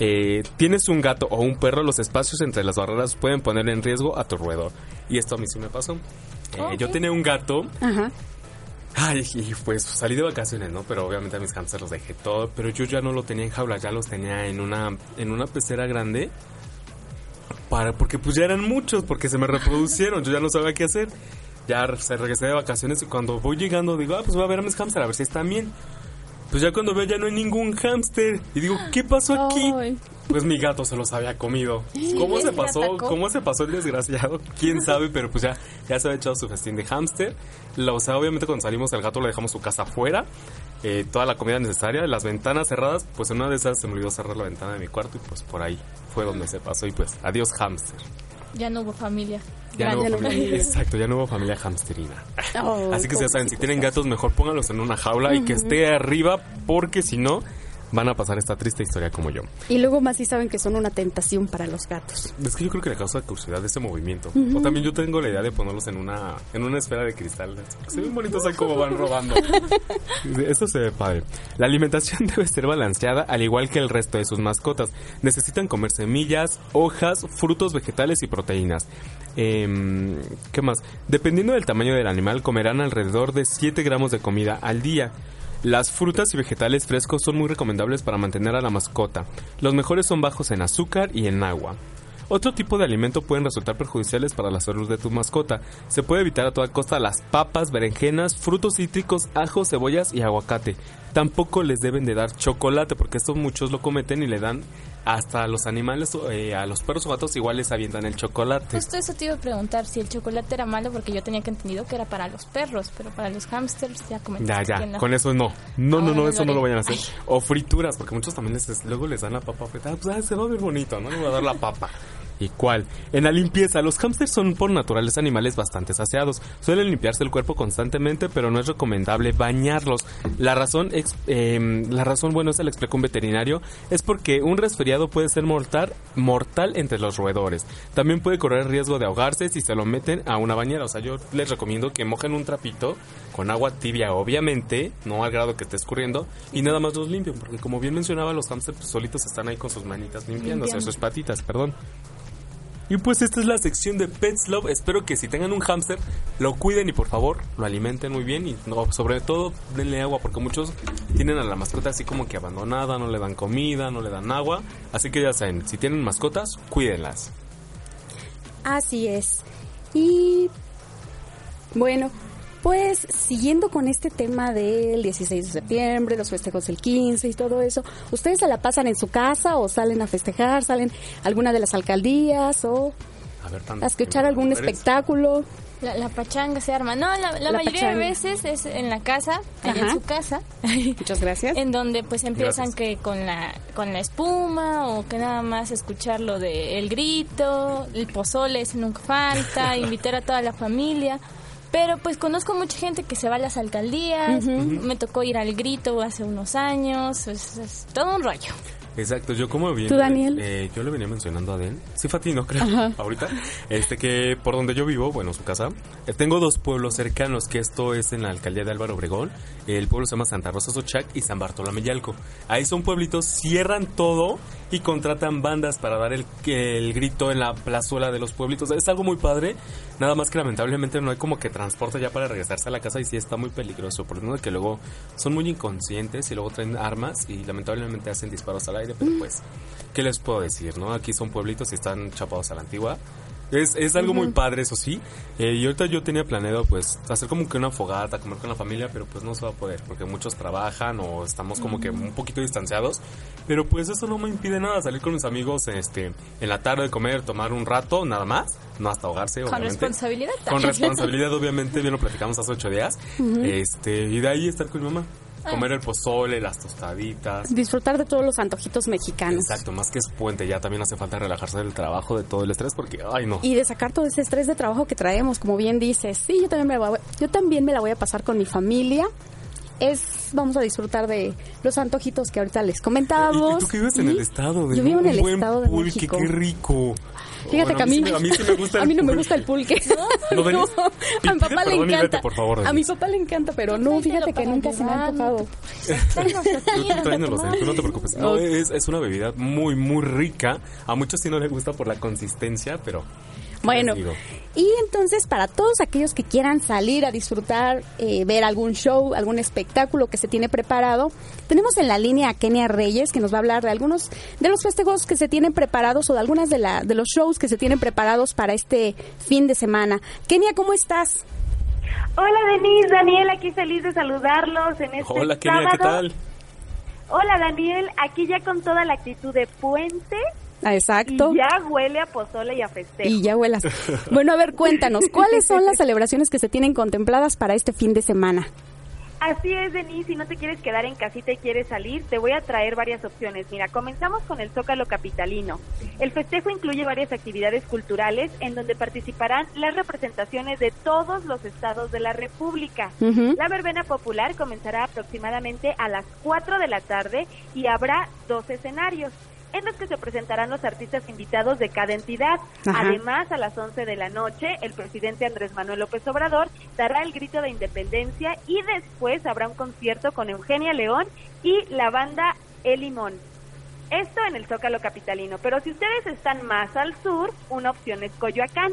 eh, tienes un gato o un perro, los espacios entre las barreras pueden poner en riesgo a tu roedor. Y esto a mí sí me pasó. Eh, Yo tenía un gato Ajá. Ay, y pues salí de vacaciones, ¿no? Pero obviamente a mis hamsters los dejé todo, pero yo ya no lo tenía en jaula, ya los tenía en una en una pecera grande. Para porque pues ya eran muchos, porque se me reproducieron, yo ya no sabía qué hacer. Ya se regresé de vacaciones y cuando voy llegando digo, ah, pues voy a ver a mis hamsters a ver si están bien. Pues ya cuando veo ya no hay ningún hámster y digo, ¿qué pasó aquí? Ay. Pues mi gato se los había comido. ¿Cómo se ¿Le pasó? ¿Cómo se pasó el desgraciado? ¿Quién sabe? Pero pues ya, ya se había echado su festín de hámster. La- O sea, obviamente cuando salimos al gato le dejamos su casa afuera. eh, toda la comida necesaria, las ventanas cerradas. Pues en una de esas se me olvidó cerrar la ventana de mi cuarto y pues por ahí fue donde se pasó. Y pues adiós hámster. Ya no hubo familia. Ya no hubo familia. Exacto, ya no hubo familia hamsterina. Oh, Así que ya saben, si tienen gatos mejor pónganlos en una jaula y que esté arriba porque si no van a pasar esta triste historia como yo. Y luego más si saben que son una tentación para los gatos. Es que yo creo que le causa curiosidad ese movimiento. O también yo tengo la idea de ponerlos en una en una esfera de cristal. Se ven bonitos ahí como van robando. Eso se ve padre. La alimentación debe ser balanceada al igual que el resto de sus mascotas. Necesitan comer semillas, hojas, frutos vegetales y proteínas. Em, ¿Qué más? Dependiendo del tamaño del animal, comerán alrededor de 7 gramos de comida al día. Las frutas y vegetales frescos son muy recomendables para mantener a la mascota. Los mejores son bajos en azúcar y en agua. Otro tipo de alimento pueden resultar perjudiciales para la salud de tu mascota. Se puede evitar a toda costa las papas, berenjenas, frutos cítricos, ajos, cebollas y aguacate. Tampoco les deben de dar chocolate porque estos muchos lo cometen y le dan hasta los animales, eh, a los perros o gatos igual les avientan el chocolate. Justo eso te iba a preguntar si el chocolate era malo porque yo tenía que entendido que era para los perros, pero para los hamsters ya cometiste Ya, ya, con eso no. No, no, Ah, no, no eso no lo vayan a hacer. O frituras, porque muchos también les, luego les dan la papa fritada. Pues ah, se va a ver bonito, ¿no? Le voy a dar la papa. ¿Y cuál? En la limpieza, los hámsters son por naturales animales bastante saciados. Suelen limpiarse el cuerpo constantemente, pero no es recomendable bañarlos. La razón, em, la razón, bueno, se le explicó un veterinario, es porque un resfriado puede ser mortal, mortal entre los roedores. También puede correr riesgo de ahogarse si se lo meten a una bañera. O sea, yo les recomiendo que mojen un trapito con agua tibia, obviamente, no al grado que esté escurriendo, y nada más los limpien, porque como bien mencionaba, los hámsters solitos están ahí con sus manitas limpiándose, sus patitas, perdón. Y pues esta es la sección de Pets Love. Espero que si tengan un hámster, lo cuiden y por favor lo alimenten muy bien. Y no, sobre todo denle agua, porque muchos tienen a la mascota así como que abandonada, no le dan comida, no le dan agua. Así que ya saben, si tienen mascotas, cuídenlas. Así es. Y bueno, pues siguiendo con este tema del 16 de septiembre, los festejos del 15 y todo eso, ¿ustedes se la pasan en su casa o salen a festejar, salen a alguna de las alcaldías o A ver, a escuchar algún mujeres. espectáculo? La, la pachanga se arma. No, la, la La mayoría pachanga. de veces es en la casa, allá en su casa. Muchas gracias. En donde pues empiezan Gracias. que con la con la espuma o que nada más escuchar lo de el grito, el pozole ese nunca falta, invitar a toda la familia. Pero pues conozco mucha gente que se va a las alcaldías, me tocó ir al grito hace unos años, es, es todo un rollo. Exacto, yo como bien, ¿Tú, Daniel? eh, yo le venía mencionando a Den, sí fue a ti, no creo, ahorita, este que por donde yo vivo, bueno, su casa, eh, tengo dos pueblos cercanos, que esto es en la alcaldía de Álvaro Obregón, el pueblo se llama Santa Rosa Sochac y San Bartolomé Yalco. Ahí son pueblitos, cierran todo y contratan bandas para dar el, el grito en la plazuela de los pueblitos. Es algo muy padre, nada más que lamentablemente no hay como que transporte ya para regresarse a la casa y sí está muy peligroso, por lo que luego son muy inconscientes y luego traen armas y lamentablemente hacen disparos al aire, pero pues, ¿qué les puedo decir, no? Aquí son pueblitos y están chapados a la antigua. Es, es algo muy padre, eso sí. Eh, y ahorita yo tenía planeado, pues, hacer como que una fogata, comer con la familia, pero pues no se va a poder, porque muchos trabajan o estamos como que un poquito distanciados. Pero pues eso no me impide nada, salir con mis amigos este, en la tarde, comer, tomar un rato, nada más. no hasta ahogarse, Con obviamente. responsabilidad. Con responsabilidad, obviamente, bien lo platicamos hace ocho días. este Y de ahí estar con mi mamá. Comer el pozole, las tostaditas. Disfrutar de todos los antojitos mexicanos. Exacto, más que es puente, ya también hace falta relajarse del trabajo, de todo el estrés, porque, ay, no. Y de sacar todo ese estrés de trabajo que traemos, como bien dices. Sí, yo también me la voy, yo también me la voy a pasar con mi familia. Es, vamos a disfrutar de los antojitos que ahorita les ¿Y, comentábamos. y tú que vives en el estado de Yo vivo en el buen estado de pulque, México. qué rico. Fíjate Bueno, que a mí, sí me- a mí sí me gusta a el mí no me pulque. gusta el pulque. ¿No, a mi papá le encanta. vete, por favor, a mi papá le encanta, pero no, fíjate que nunca se me ha. Tú tú no te preocupes. No, es, es una bebida muy, muy rica. A muchos sí no les gusta por la consistencia, pero... ¿qué Bueno, les digo? Y entonces para todos aquellos que quieran salir a disfrutar, eh, ver algún show, algún espectáculo que se tiene preparado, tenemos en la línea a Kenia Reyes que nos va a hablar de algunos de los festejos que se tienen preparados o de algunas de, la, de los shows que se tienen preparados para este fin de semana. Kenia, ¿cómo estás? Hola Denise, Daniel, aquí feliz de saludarlos en este Hola, Kenia, ¿qué sábado. tal? Hola Daniel, aquí ya con toda la actitud de puente Ah, exacto. y ya huele a pozole y a festejo. Y ya huelas. Bueno, a ver, cuéntanos, ¿cuáles son las celebraciones que se tienen contempladas para este fin de semana? Así es, Denise, si no te quieres quedar en casita y quieres salir, te voy a traer varias opciones. Mira, comenzamos con el Zócalo Capitalino. El festejo incluye varias actividades culturales en donde participarán las representaciones de todos los estados de la República. La verbena popular comenzará aproximadamente a las 4 de la tarde y habrá dos escenarios en los que se presentarán los artistas invitados de cada entidad. Ajá. Además, a las 11 de la noche, el presidente Andrés Manuel López Obrador dará el grito de independencia y después habrá un concierto con Eugenia León y la banda El Limón. Esto en el Zócalo Capitalino, pero si ustedes están más al sur, una opción es Coyoacán,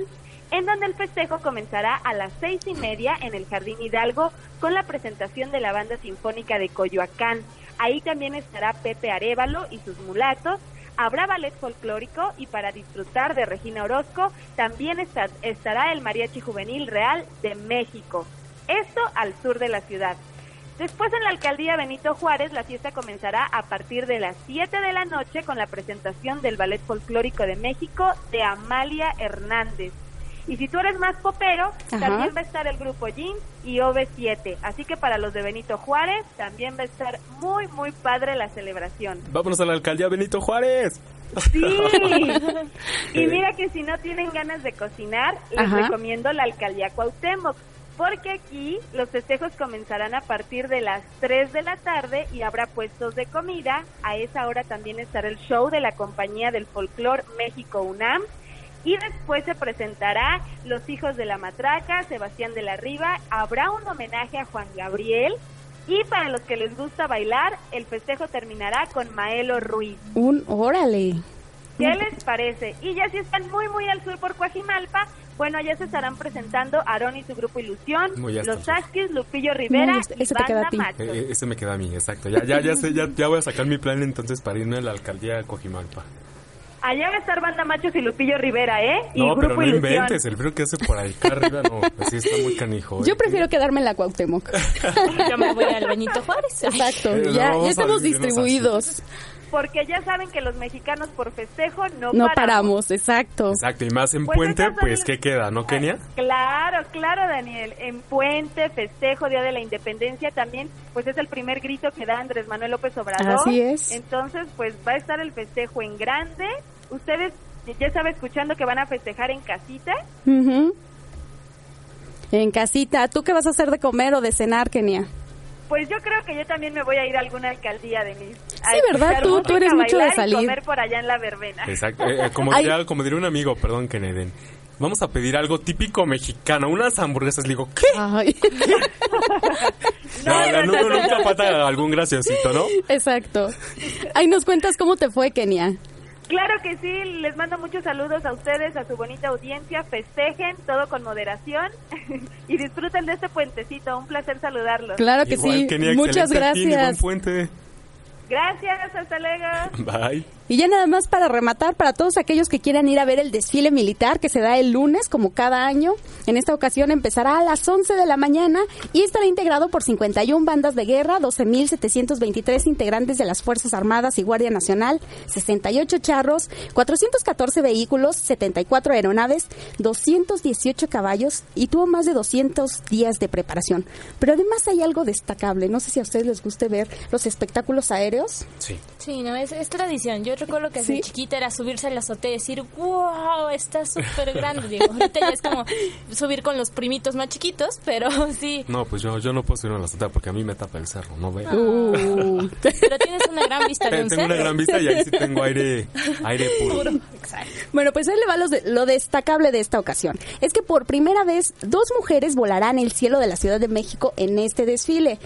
en donde el festejo comenzará a las seis y media en el Jardín Hidalgo con la presentación de la Banda Sinfónica de Coyoacán. Ahí también estará Pepe Arevalo y sus mulatos, habrá ballet folclórico y para disfrutar de Regina Orozco también está- estará el Mariachi Juvenil Real de México. Esto al sur de la ciudad. Después en la alcaldía Benito Juárez la fiesta comenzará a partir de las 7 de la noche con la presentación del Ballet Folclórico de México de Amalia Hernández. Y si tú eres más popero, Ajá. también va a estar el grupo Jeans y OV7. Así que para los de Benito Juárez también va a estar muy, muy padre la celebración. Vámonos a la alcaldía Benito Juárez. Sí. y mira que si no tienen ganas de cocinar, les Ajá. recomiendo la alcaldía Cuauhtémoc. Porque aquí los festejos comenzarán a partir de las 3 de la tarde y habrá puestos de comida. A esa hora también estará el show de la compañía del folclor México UNAM. Y después se presentará Los Hijos de la Matraca, Sebastián de la Riva. Habrá un homenaje a Juan Gabriel. Y para los que les gusta bailar, el festejo terminará con Maelo Ruiz. Un órale. ¿Qué les parece? Y ya si están muy, muy al sur por Coajimalpa, bueno, ya se estarán presentando Aarón y su grupo Ilusión, Los. Saskis, Lupillo Rivera hasta- y Banda ti. Machos. Eh, eh, ese me queda a mí, exacto. Ya, ya, ya sé, ya, ya voy a sacar mi plan entonces para irme a la alcaldía de Cojimalpa. Allá va a estar Banda Machos y Lupillo Rivera, ¿eh? Y No, pero no Ilusión. inventes, el frío que hace por ahí arriba, no, así está muy canijo. ¿eh? Yo prefiero quedarme en la Cuauhtémoc. Yo me voy al Benito Juárez. Exacto, Eh, ya, estamos distribuidos. Porque ya saben que los mexicanos por festejo no, No paramos. paramos, exacto. Exacto, y más en Pues Puente, pues, ¿qué queda, no, Kenia? Claro, claro, Daniel. En Puente, festejo, Día de la Independencia también, pues es el primer grito que da Andrés Manuel López Obrador. Así es. Entonces, pues va a estar el festejo en grande. Ustedes ya saben escuchando que van a festejar en casita. En casita, ¿tú qué vas a hacer de comer o de cenar, Kenia? Pues yo creo que yo también me voy a ir a alguna alcaldía de mis. Sí, ¿verdad? Tú- tú eres mucho de salir. comer por allá en la verbena. Exacto, eh, eh, como, diría, como diría un amigo, perdón, que Neden. Vamos a pedir algo típico mexicano, unas hamburguesas. Le digo, ¿qué? Ay, No, no, no, nunca falta algún graciosito, ¿no? exacto. Ay, nos cuentas cómo te fue, Kenia. Claro que sí, les mando muchos saludos a ustedes, a su bonita audiencia, festejen todo con moderación y disfruten de este puentecito, un placer saludarlos. Claro que Igual, sí. Kenia, Muchas mi buen gracias. puente. Gracias, hasta luego. Bye. Y ya nada más para rematar, para todos aquellos que quieran ir a ver el desfile militar que se da el lunes, como cada año, en esta ocasión empezará a las 11 de la mañana y estará integrado por 51 bandas de guerra, 12.723 integrantes de las Fuerzas Armadas y Guardia Nacional, 68 charros, 414 vehículos, 74 aeronaves, 218 caballos y tuvo más de 200 días de preparación. Pero además hay algo destacable, no sé si a ustedes les guste ver los espectáculos aéreos. Sí. Sí, no, es, es tradición. Yo recuerdo que desde Sí. chiquita era subirse al azote y decir, wow, está súper grande. Digo, ahorita ya es como subir con los primitos más chiquitos, pero sí. No, pues yo, yo no puedo subir a la azotea porque a mí me tapa el cerro, ¿no ve? Uh. Pero tienes una gran vista de un Tengo una gran vista y ahí sí tengo aire, aire puro. Bueno, pues ahí le va los de- lo destacable de esta ocasión. Es que por primera vez dos mujeres volarán el cielo de la Ciudad de México en este desfile.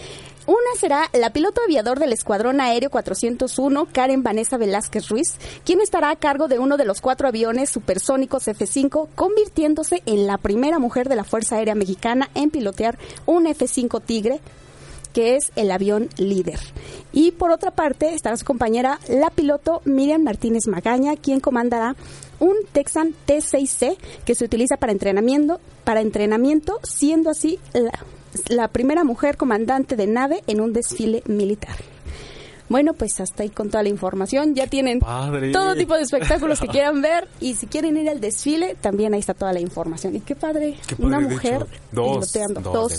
Una será la piloto aviador del Escuadrón Aéreo 401, Karen Vanessa Velázquez Ruiz, quien estará a cargo de uno de los cuatro aviones supersónicos F-5, convirtiéndose en la primera mujer de la Fuerza Aérea Mexicana en pilotear un F-5 Tigre, que es el avión líder. Y por otra parte estará su compañera, la piloto Miriam Martínez Magaña, quien comandará un Texan T6C que se utiliza para entrenamiento, para entrenamiento, siendo así la, la primera mujer comandante de nave en un desfile militar. Bueno, pues hasta ahí con toda la información. Ya tienen Padre. todo tipo de espectáculos que quieran ver y si quieren ir al desfile, también ahí está toda la información. Y qué padre, Qué padre, una mujer dos, dos, en dos,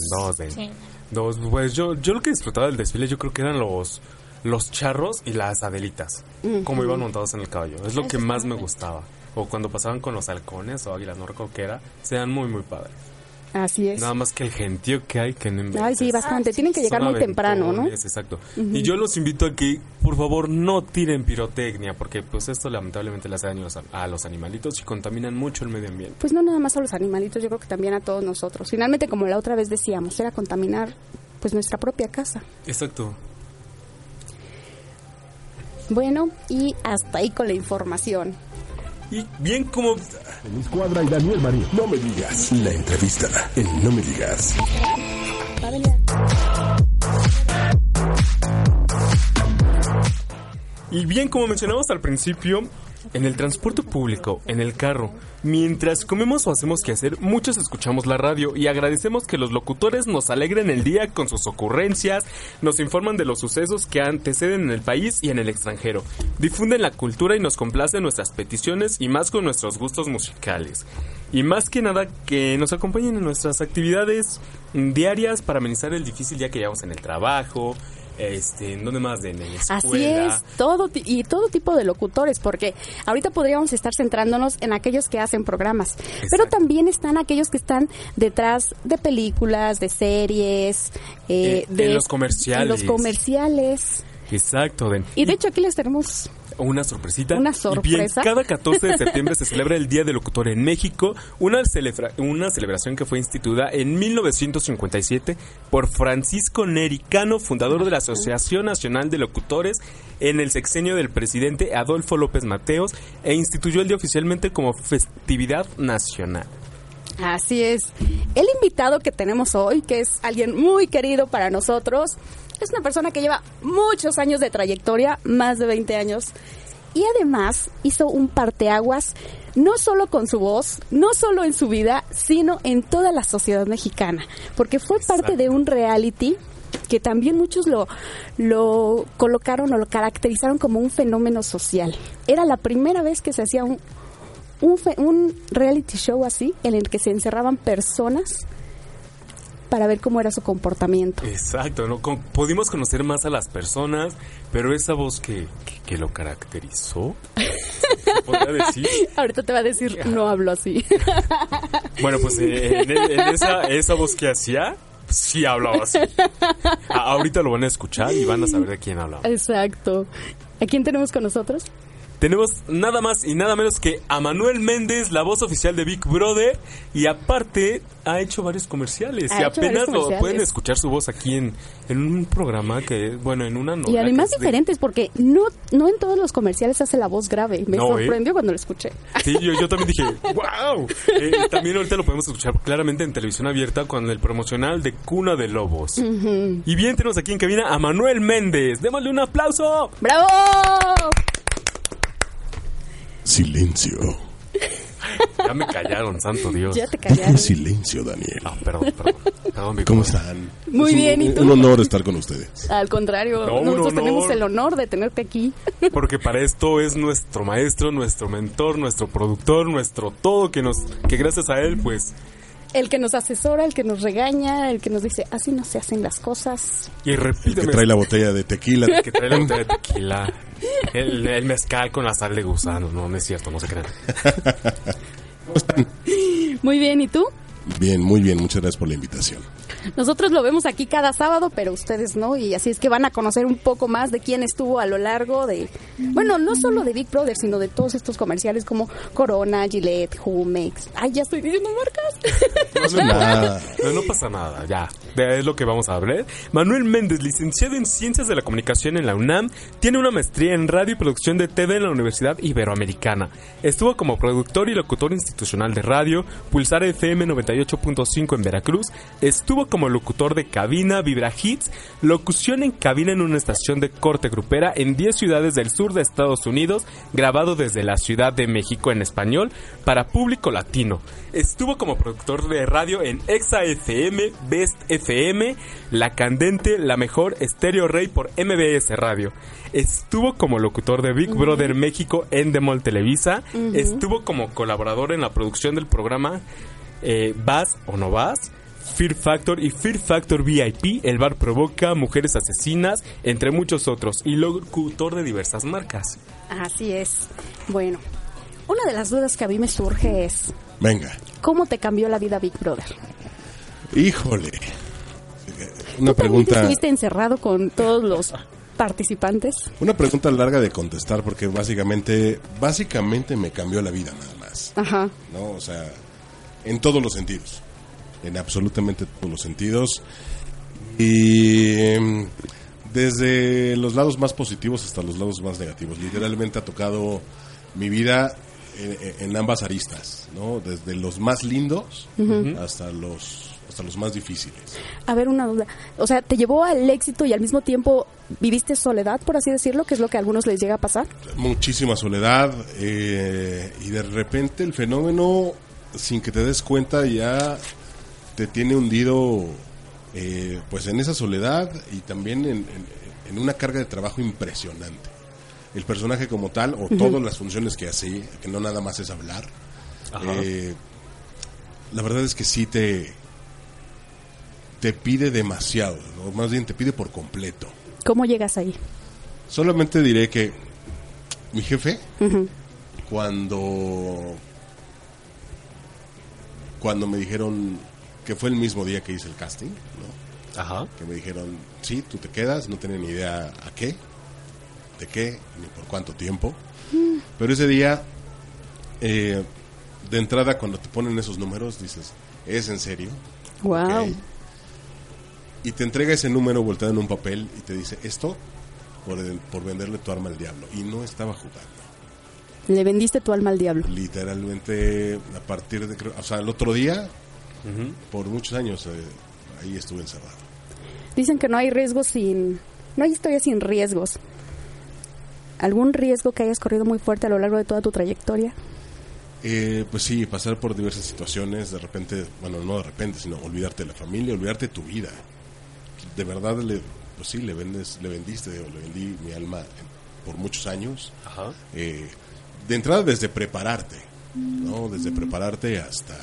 Sí. dos. Pues yo, yo lo que disfrutaba del desfile yo creo que eran los, los charros y las adelitas, como iban montados en el caballo. Es lo que más me gustaba. O cuando pasaban con los halcones o águilas, no recuerdo qué era, sean muy, muy padres. Así es. Nada más que el gentío que hay que no Ay, sí, bastante. Tienen que llegar muy temprano, ¿no? Exacto. Y yo los invito a que, por favor, no tiren pirotecnia, porque pues esto lamentablemente le hace daño a los- a los animalitos y contaminan mucho el medio ambiente. Pues no nada más a los animalitos, yo creo que también a todos nosotros. Finalmente, como la otra vez decíamos, era contaminar pues nuestra propia casa. Exacto. Bueno, y hasta ahí con la información. Y bien como... En Escuadra y Daniel Marín. No me digas. La entrevista en No me digas. Y bien como mencionamos al principio, en el transporte público, en el carro, mientras comemos o hacemos que hacer, muchos escuchamos la radio y agradecemos que los locutores nos alegren el día con sus ocurrencias, nos informan de los sucesos que anteceden en el país y en el extranjero, difunden la cultura y nos complacen nuestras peticiones y más con nuestros gustos musicales. Y más que nada que nos acompañen en nuestras actividades diarias para amenizar el difícil día que llevamos en el trabajo, este, ¿en dónde más? En la escuela. Así es, todo y todo tipo de locutores, porque ahorita podríamos estar centrándonos en aquellos que hacen programas, pero también están aquellos que están detrás de películas, de series, eh, Eh, en de los comerciales. en los comerciales. Exacto, Den. Y de hecho aquí les tenemos Una sorpresita. Una Y sorpresa. bien, cada 14 de septiembre se celebra el Día del Locutor en México, una, celebra- una celebración que fue instituida en 1957 por Francisco Nericano, fundador de la Asociación Nacional de Locutores, en el sexenio del presidente Adolfo López Mateos, e instituyó el día oficialmente como festividad nacional. Así es. El invitado que tenemos hoy, que es alguien muy querido para nosotros, es una persona que lleva muchos años de trayectoria, más de 20 años, y además hizo un parteaguas no solo con su voz, no solo en su vida, sino en toda la sociedad mexicana, porque fue parte de un reality que también muchos lo, lo colocaron o lo caracterizaron como un fenómeno social. Era la primera vez que se hacía un, un, fe- un reality show así, en el que se encerraban personas para ver cómo era su comportamiento. Exacto, ¿no? Con- pudimos conocer más a las personas, pero esa voz que, que, que lo caracterizó, ¿se podría decir? Ahorita te va a decir, no hablo así. Bueno, pues eh, en, en esa, esa voz que hacía, sí hablaba así. Ahorita lo van a escuchar y van a saber de quién hablaba. Exacto. ¿A quién tenemos con nosotros? Tenemos nada más y nada menos que a Manuel Méndez, la voz oficial de Big Brother, y aparte ha hecho varios comerciales. Ha y apenas lo pueden escuchar su voz aquí en, en un programa que, bueno, en una novela Y además de- diferentes, porque no, no en todos los comerciales hace la voz grave. Me No, ¿eh? sorprendió cuando lo escuché. Sí, yo, yo también dije, wow. también ahorita lo podemos escuchar claramente en televisión abierta con el promocional de Cuna de Lobos. Y bien, tenemos aquí en cabina a Manuel Méndez. Démosle un aplauso. ¡Bravo! Silencio. Ya me callaron, santo Dios. Ya te callaron. Silencio, Daniel. Ah, perdón, perdón. ¿Cómo están? Muy Es un- bien, ¿y tú? Un honor estar con ustedes. Al contrario, No, un nosotros honor. tenemos el honor de tenerte aquí. Porque para esto es nuestro maestro, nuestro mentor, nuestro productor, nuestro todo que nos, que gracias a él, pues, El que nos asesora, el que nos regaña, el que nos dice, así no se hacen las cosas. y El que repíteme. trae la botella de tequila. que trae la botella de tequila. El, el mezcal con la sal de gusano. No, no es cierto, no se crean. Muy bien, ¿y tú? Bien, muy bien. Muchas gracias por la invitación. Nosotros lo vemos aquí cada sábado, pero ustedes no, y así es que van a conocer un poco más de quién estuvo a lo largo de, bueno, no solo de Big Brother, sino de todos estos comerciales como Corona, Gillette, Jumex. Ay, ya estoy diciendo marcas. No, no, Nada. no, no pasa nada, ya. Es lo que vamos a hablar. Manuel Méndez, licenciado en Ciencias de la Comunicación en la UNAM, tiene una maestría en radio y producción de TV en la Universidad Iberoamericana. Estuvo como productor y locutor institucional de radio, Pulsar FM 98.5 en Veracruz. Estuvo como locutor de cabina, Vibra Hits, locución en cabina en una estación de corte grupera en 10 ciudades del sur de Estados Unidos, grabado desde la Ciudad de México en español para público latino. Estuvo como productor de radio en Exa FM, Best FM, La Candente, La Mejor, Stereo Rey por MBS Radio. Estuvo como locutor de Big Brother México en Demol Televisa. Estuvo como colaborador en la producción del programa eh, Vas o No Vas. Fear Factor y Fear Factor VIP, El Bar Provoca, Mujeres Asesinas, entre muchos otros, y locutor de diversas marcas. Así es. Bueno, una de las dudas que a mí me surge es, Venga. ¿cómo te cambió la vida Big Brother? Híjole. Una ¿Tú te pregunta, estuviste encerrado con todos los participantes? una pregunta larga de contestar porque básicamente, básicamente me cambió la vida nada más. Ajá. ¿no? O sea, en todos los sentidos. En absolutamente todos los sentidos. Y mm, desde los lados más positivos hasta los lados más negativos. Literalmente ha tocado mi vida en, en ambas aristas, ¿no? Desde los más lindos hasta los hasta los más difíciles. A ver, una duda. O sea, ¿te llevó al éxito y al mismo tiempo viviste soledad, por así decirlo, que es lo que a algunos les llega a pasar? muchísima soledad eh, y de repente el fenómeno, sin que te des cuenta, ya te tiene hundido eh, pues en esa soledad y también en, en- en una carga de trabajo impresionante. El personaje como tal, o todas las funciones que hace, que no nada más es hablar, eh, la verdad es que sí te, te pide demasiado, ¿no? más bien te pide por completo. ¿Cómo llegas ahí? Solamente diré que mi jefe, cuando cuando me dijeron que fue el mismo día que hice el casting, ¿no? Ajá. que me dijeron, sí, tú te quedas, no tenía ni idea a qué, de qué, ni por cuánto tiempo. Pero ese día, eh, de entrada, cuando te ponen esos números, dices, ¿es en serio? Wow. Y te entrega ese número volteado en un papel y te dice, esto por, el- por venderle tu arma al diablo. Y no estaba jugando. Le vendiste tu alma al diablo. Literalmente, a partir de, creo- o sea, el otro día, por muchos años, eh, ahí estuve encerrado. Dicen que no hay riesgos sin... No hay historia sin riesgos. ¿Algún riesgo que hayas corrido muy fuerte a lo largo de toda tu trayectoria? Eh, pues sí, pasar por diversas situaciones, de repente, bueno, no de repente, sino olvidarte de la familia, olvidarte de tu vida. De verdad, le, pues sí, le vendes, le vendiste o le vendí mi alma por muchos años. Ajá. Eh, de entrada desde prepararte, ¿no? Desde prepararte hasta,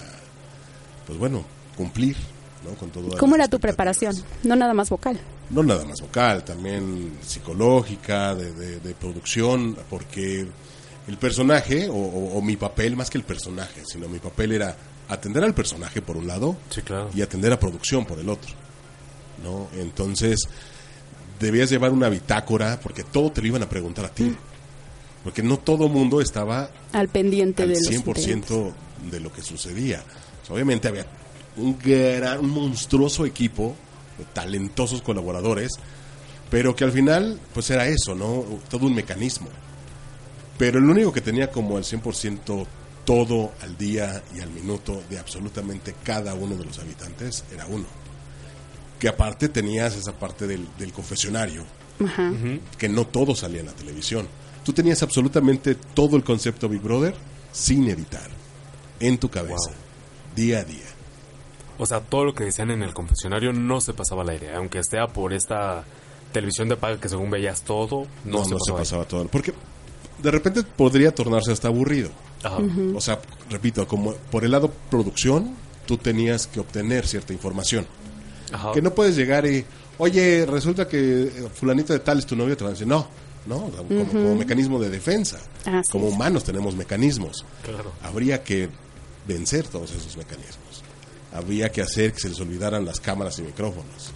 pues bueno, cumplir, ¿no? Con todo. ¿Cómo era tu preparación? No nada más vocal. No nada más vocal, también psicológica, de, de- de producción, porque el personaje, o, o- o mi papel, más que el personaje, sino mi papel era atender al personaje por un lado Sí, claro. y atender a producción por el otro, ¿no? Entonces, debías llevar una bitácora, porque todo te lo iban a preguntar a ti, porque no todo mundo estaba Al pendiente al de los 100% de lo que sucedía. Sea, obviamente había un gran, monstruoso equipo de talentosos colaboradores, pero que al final, pues era eso, ¿no? Todo un mecanismo. Pero el único que tenía como el 100% todo al día y al minuto de absolutamente cada uno de los habitantes era uno. Que aparte tenías esa parte del, del confesionario, Ajá. que no todo salía en la televisión. tú tenías absolutamente todo el concepto Big Brother sin editar, en tu cabeza, día a día. O sea, todo lo que decían en el confesionario no se pasaba al aire, aunque esté por esta televisión de paga que según veías todo, no, No, se no se pasaba. pasaba todo. Porque de repente podría tornarse hasta aburrido. Ajá. O sea, repito, como por el lado producción, tú tenías que obtener cierta información. Ajá. Que no puedes llegar y, oye, resulta que eh, fulanito de tal es tu novio, te van a decir, no, no, o sea, como, como mecanismo de defensa. Así como es. humanos tenemos mecanismos. Claro. Habría que vencer todos esos mecanismos. Habría que hacer que se les olvidaran las cámaras y micrófonos.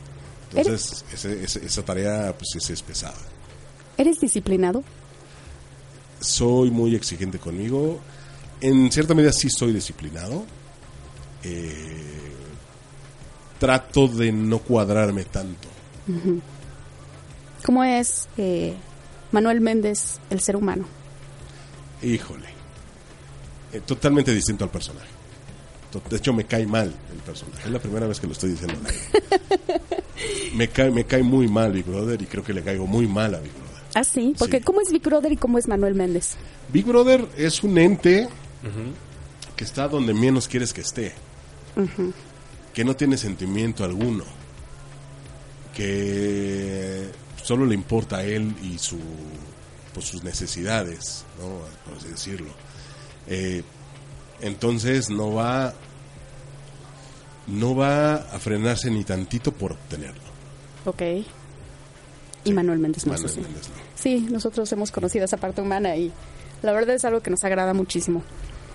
Entonces, ese- ese- esa tarea pues es, es pesada. ¿Eres disciplinado? soy muy exigente conmigo. En cierta medida sí soy disciplinado. Eh, trato de no cuadrarme tanto. ¿Cómo es eh, Manuel Méndez, el ser humano? Híjole. Eh, totalmente distinto al personaje. De hecho, me cae mal el personaje. Es la primera vez que lo estoy diciendo. me, cae, me cae muy mal Big Brother y creo que le caigo muy mal a Big Brother. Ah, sí, porque Sí. ¿cómo es Big Brother y cómo es Manuel Méndez? Big Brother es un ente que está donde menos quieres que esté. Que no tiene sentimiento alguno. Que solo le importa a él y su, pues, sus necesidades, ¿no? por así decirlo. Eh, entonces no va, no va a frenarse ni tantito por obtenerlo. Ok. Y Manuel Méndez no es Manuel así. Méndez no. Sí, nosotros hemos conocido esa parte humana y la verdad es algo que nos agrada muchísimo.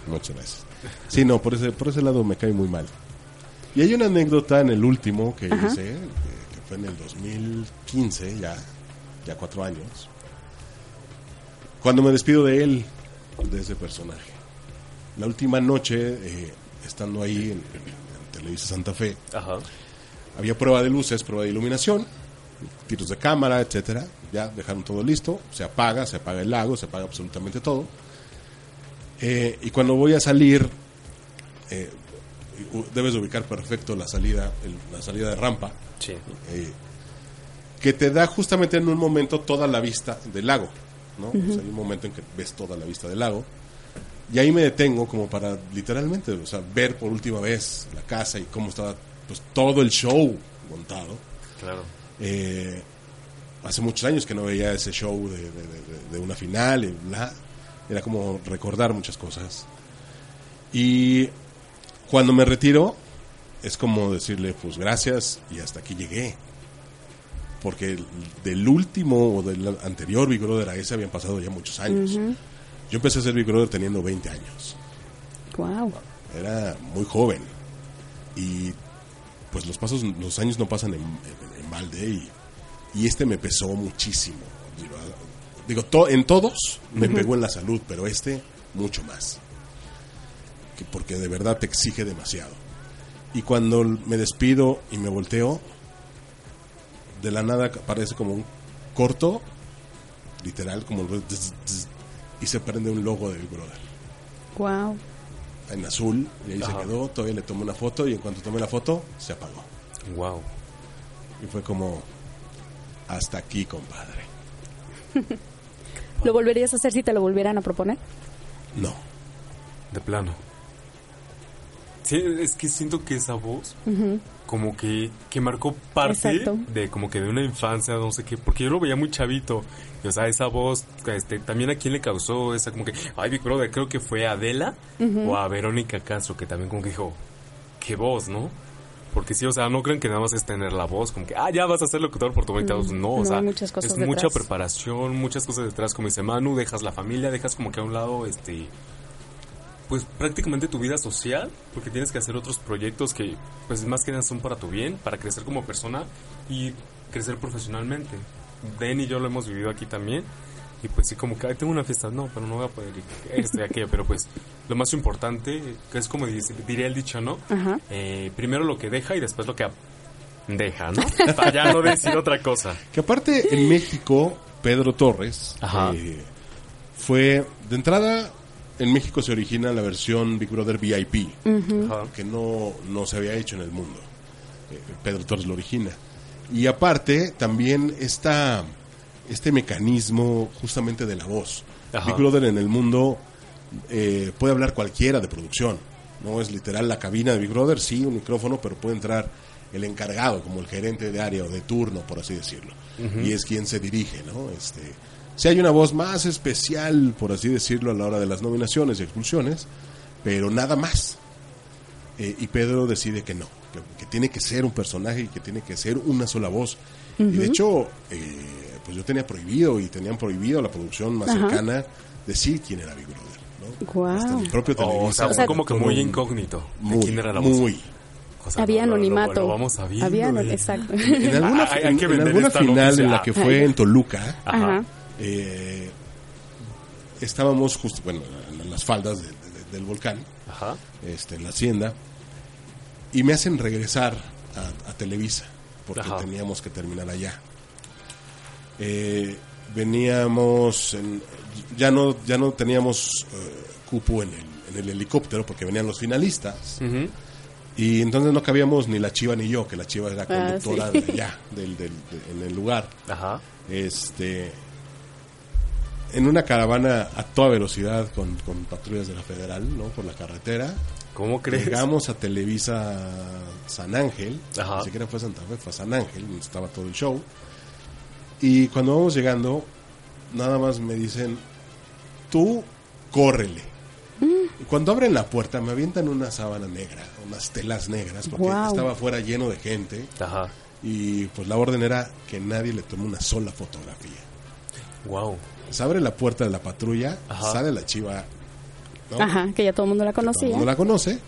Muchas gracias. Sí, no, por ese, por ese lado me cae muy mal. Y hay una anécdota en el último que Ajá. hice, que, que fue en el 2015, ya, ya cuatro años, cuando me despido de él, de ese personaje. La última noche, eh, estando ahí en, en Televisa Santa Fe, Ajá. había prueba de luces, prueba de iluminación, tiros de cámara, etcétera. Ya dejaron todo listo, se apaga, se apaga el lago, se apaga absolutamente todo. Eh, y cuando voy a salir, eh, debes de ubicar perfecto la salida, el- la salida de rampa, Sí. eh, que te da justamente en un momento toda la vista del lago, ¿no? O sea, hay un momento en que ves toda la vista del lago. Y ahí me detengo como para literalmente, o sea, ver por última vez la casa y cómo estaba pues todo el show montado. Claro. Eh, hace muchos años que no veía ese show de, de- de- de una final y bla. Era como recordar muchas cosas. Y cuando me retiro, es como decirle, pues gracias y hasta aquí llegué. Porque el- del último o del anterior Big Brother a ese habían pasado ya muchos años. Yo empecé a hacer Big Brother teniendo 20 años. Wow. Era muy joven. Y pues los pasos, los años no pasan en, en- en balde y, y este me pesó muchísimo. Digo, to- en todos me pegó en la salud, pero este mucho más. Que porque de verdad te exige demasiado. Y cuando me despido y me volteo, de la nada parece como un corto, literal, como y se prende un logo de Big Brother Wow. en azul y ahí Ajá. se quedó, todavía le tomé una foto y en cuanto tomé la foto se apagó. Wow. Y fue como hasta aquí, compadre. ¿Lo volverías a hacer si te lo volvieran a proponer? No. De plano. Sí, es que siento que esa voz como que, que marcó parte Exacto. de como que de una infancia, no sé qué, porque yo lo veía muy chavito. Y, o sea, esa voz, este, también a quién le causó esa como que, ay, Big Brother, creo que fue a Adela o a Verónica Castro, que también como que dijo, qué voz, ¿no? Porque sí, o sea, no creen que nada más es tener la voz, como que, ah, ya vas a ser locutor por tu 20 años. No, o no, sea, hay muchas cosas es mucha preparación, muchas cosas detrás, como dice Manu, dejas la familia, dejas como que a un lado, este, pues prácticamente tu vida social, porque tienes que hacer otros proyectos que, pues más que nada son para tu bien, para crecer como persona y crecer profesionalmente. Den y yo lo hemos vivido aquí también. Y pues sí, como que "Ay, tengo una fiesta, no, pero no voy a poder ir, esto y aquello, pero pues lo más importante, que es como dice- diría el dicho, ¿no? Ajá. Eh, primero lo que deja y después lo que deja, ¿no? Para ya no decir otra cosa. Que aparte en México, Pedro Torres Ajá. eh, fue, de entrada, en México se origina la versión Big Brother VIP, que no, no se había hecho en el mundo. Eh, Pedro Torres lo origina. Y aparte, también esta este mecanismo justamente de la voz. Ajá. Big Brother en el mundo eh, puede hablar cualquiera de producción. No es literal la cabina de Big Brother, sí, un micrófono, pero puede entrar el encargado, como el gerente de área o de turno, por así decirlo. Y es quien se dirige, ¿no? Este, si hay una voz más especial, por así decirlo, a la hora de las nominaciones y expulsiones, pero nada más. Eh, y Pedro decide que no, que, que tiene que ser un personaje y que tiene que ser una sola voz. Y de hecho, eh, pues yo tenía prohibido y tenían prohibido a la producción más Ajá. cercana decir quién era Big Brother. ¿no? Guau. Hasta el propio Oh, o sea, fue como que muy incógnito. de Muy, quién era la voz. muy. O sea, Había lo- lo- lo- anonimato. Lo, vamos. Había, exacto. En alguna, Ah, hay- hay en- que en alguna final noticia. en la que fue en Toluca, Ajá. Eh, estábamos justo, bueno, en las faldas de- de- del volcán, Ajá. este, en la hacienda, y me hacen regresar a, a Televisa, porque Ajá. teníamos que terminar allá. Eh, veníamos, en- ya no ya no teníamos eh, cupo en el, en el helicóptero, porque venían los finalistas, y entonces no cabíamos ni la chiva ni yo, que la chiva era Ah, conductora sí. de allá, del, del- de- en el lugar. Ajá. Este, en una caravana a toda velocidad con, con patrullas de la federal, ¿no? Por la carretera. ¿Cómo crees? Llegamos a Televisa San Ángel, Ajá. ni siquiera fue Santa Fe, fue San Ángel, donde estaba todo el show. Y cuando vamos llegando, nada más me dicen, tú córrele. Y cuando abren la puerta me avientan una sábana negra, unas telas negras, porque estaba afuera lleno de gente. Ajá. Y pues la orden era que nadie le tome una sola fotografía. Wow. Se abre la puerta de la patrulla, Ajá. sale la chiva, ¿no? Ajá, que ya todo el mundo la todo el conocía. mundo la conoce,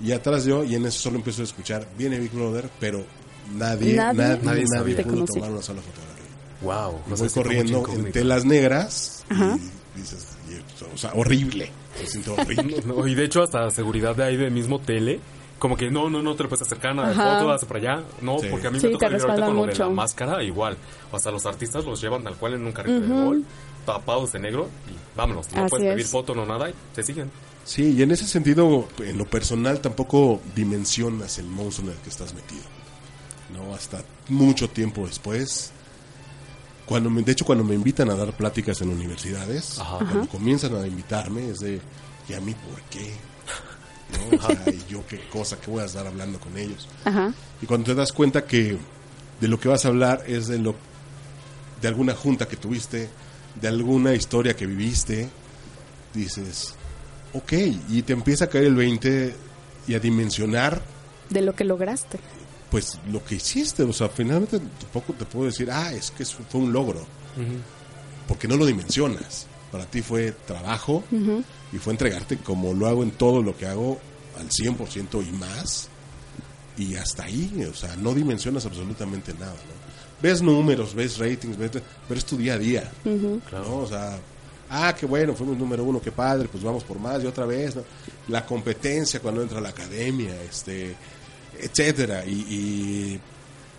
y atrás yo, y en eso solo empiezo a escuchar, viene Big Brother, pero nadie, Nadie nadie, Nadie nadie, pudo conocía. tomar una sola fotografía. Wow. Y voy corriendo en telas negras, Ajá. y dices, y- o sea, horrible, se siente horrible. No, y de hecho hasta seguridad de ahí del mismo tele, como que no, no, no te lo puedes acercar nada de foto, hacia para allá. No, Sí. porque a mí Sí, me toca vivir ahorita con lo de la mucho. máscara igual. O sea, los artistas los llevan tal cual en un carrito de gol, tapados de negro y vámonos. No Así puedes pedir es. foto, no nada y te siguen. Sí, y en ese sentido, en lo personal, tampoco dimensionas el monstruo en el que estás metido. No, hasta mucho tiempo después. Cuando me- de hecho, cuando me invitan a dar pláticas en universidades, Ajá. cuando comienzan a invitarme, es de, ¿y a mí por qué? ¿No? O sea, ¿y yo qué cosa, qué voy a estar hablando con ellos? Ajá. Y cuando te das cuenta que de lo que vas a hablar es de lo de alguna junta que tuviste, de alguna historia que viviste, dices, ok, y te empieza a caer el 20 y a dimensionar De lo que lograste. pues lo que hiciste, o sea, finalmente tampoco te puedo decir, ah, es que fue un logro, porque no lo dimensionas. Para ti fue trabajo y fue entregarte como lo hago en todo lo que hago al 100% y más. Y hasta ahí, o sea, no dimensionas absolutamente nada, ¿no? Ves números, ves ratings, ves, pero es tu día a día, ¿no? O sea, ah, qué bueno, fuimos número uno, qué padre, pues vamos por más y otra vez, ¿no? La competencia cuando entra a la academia, este, etcétera, y, y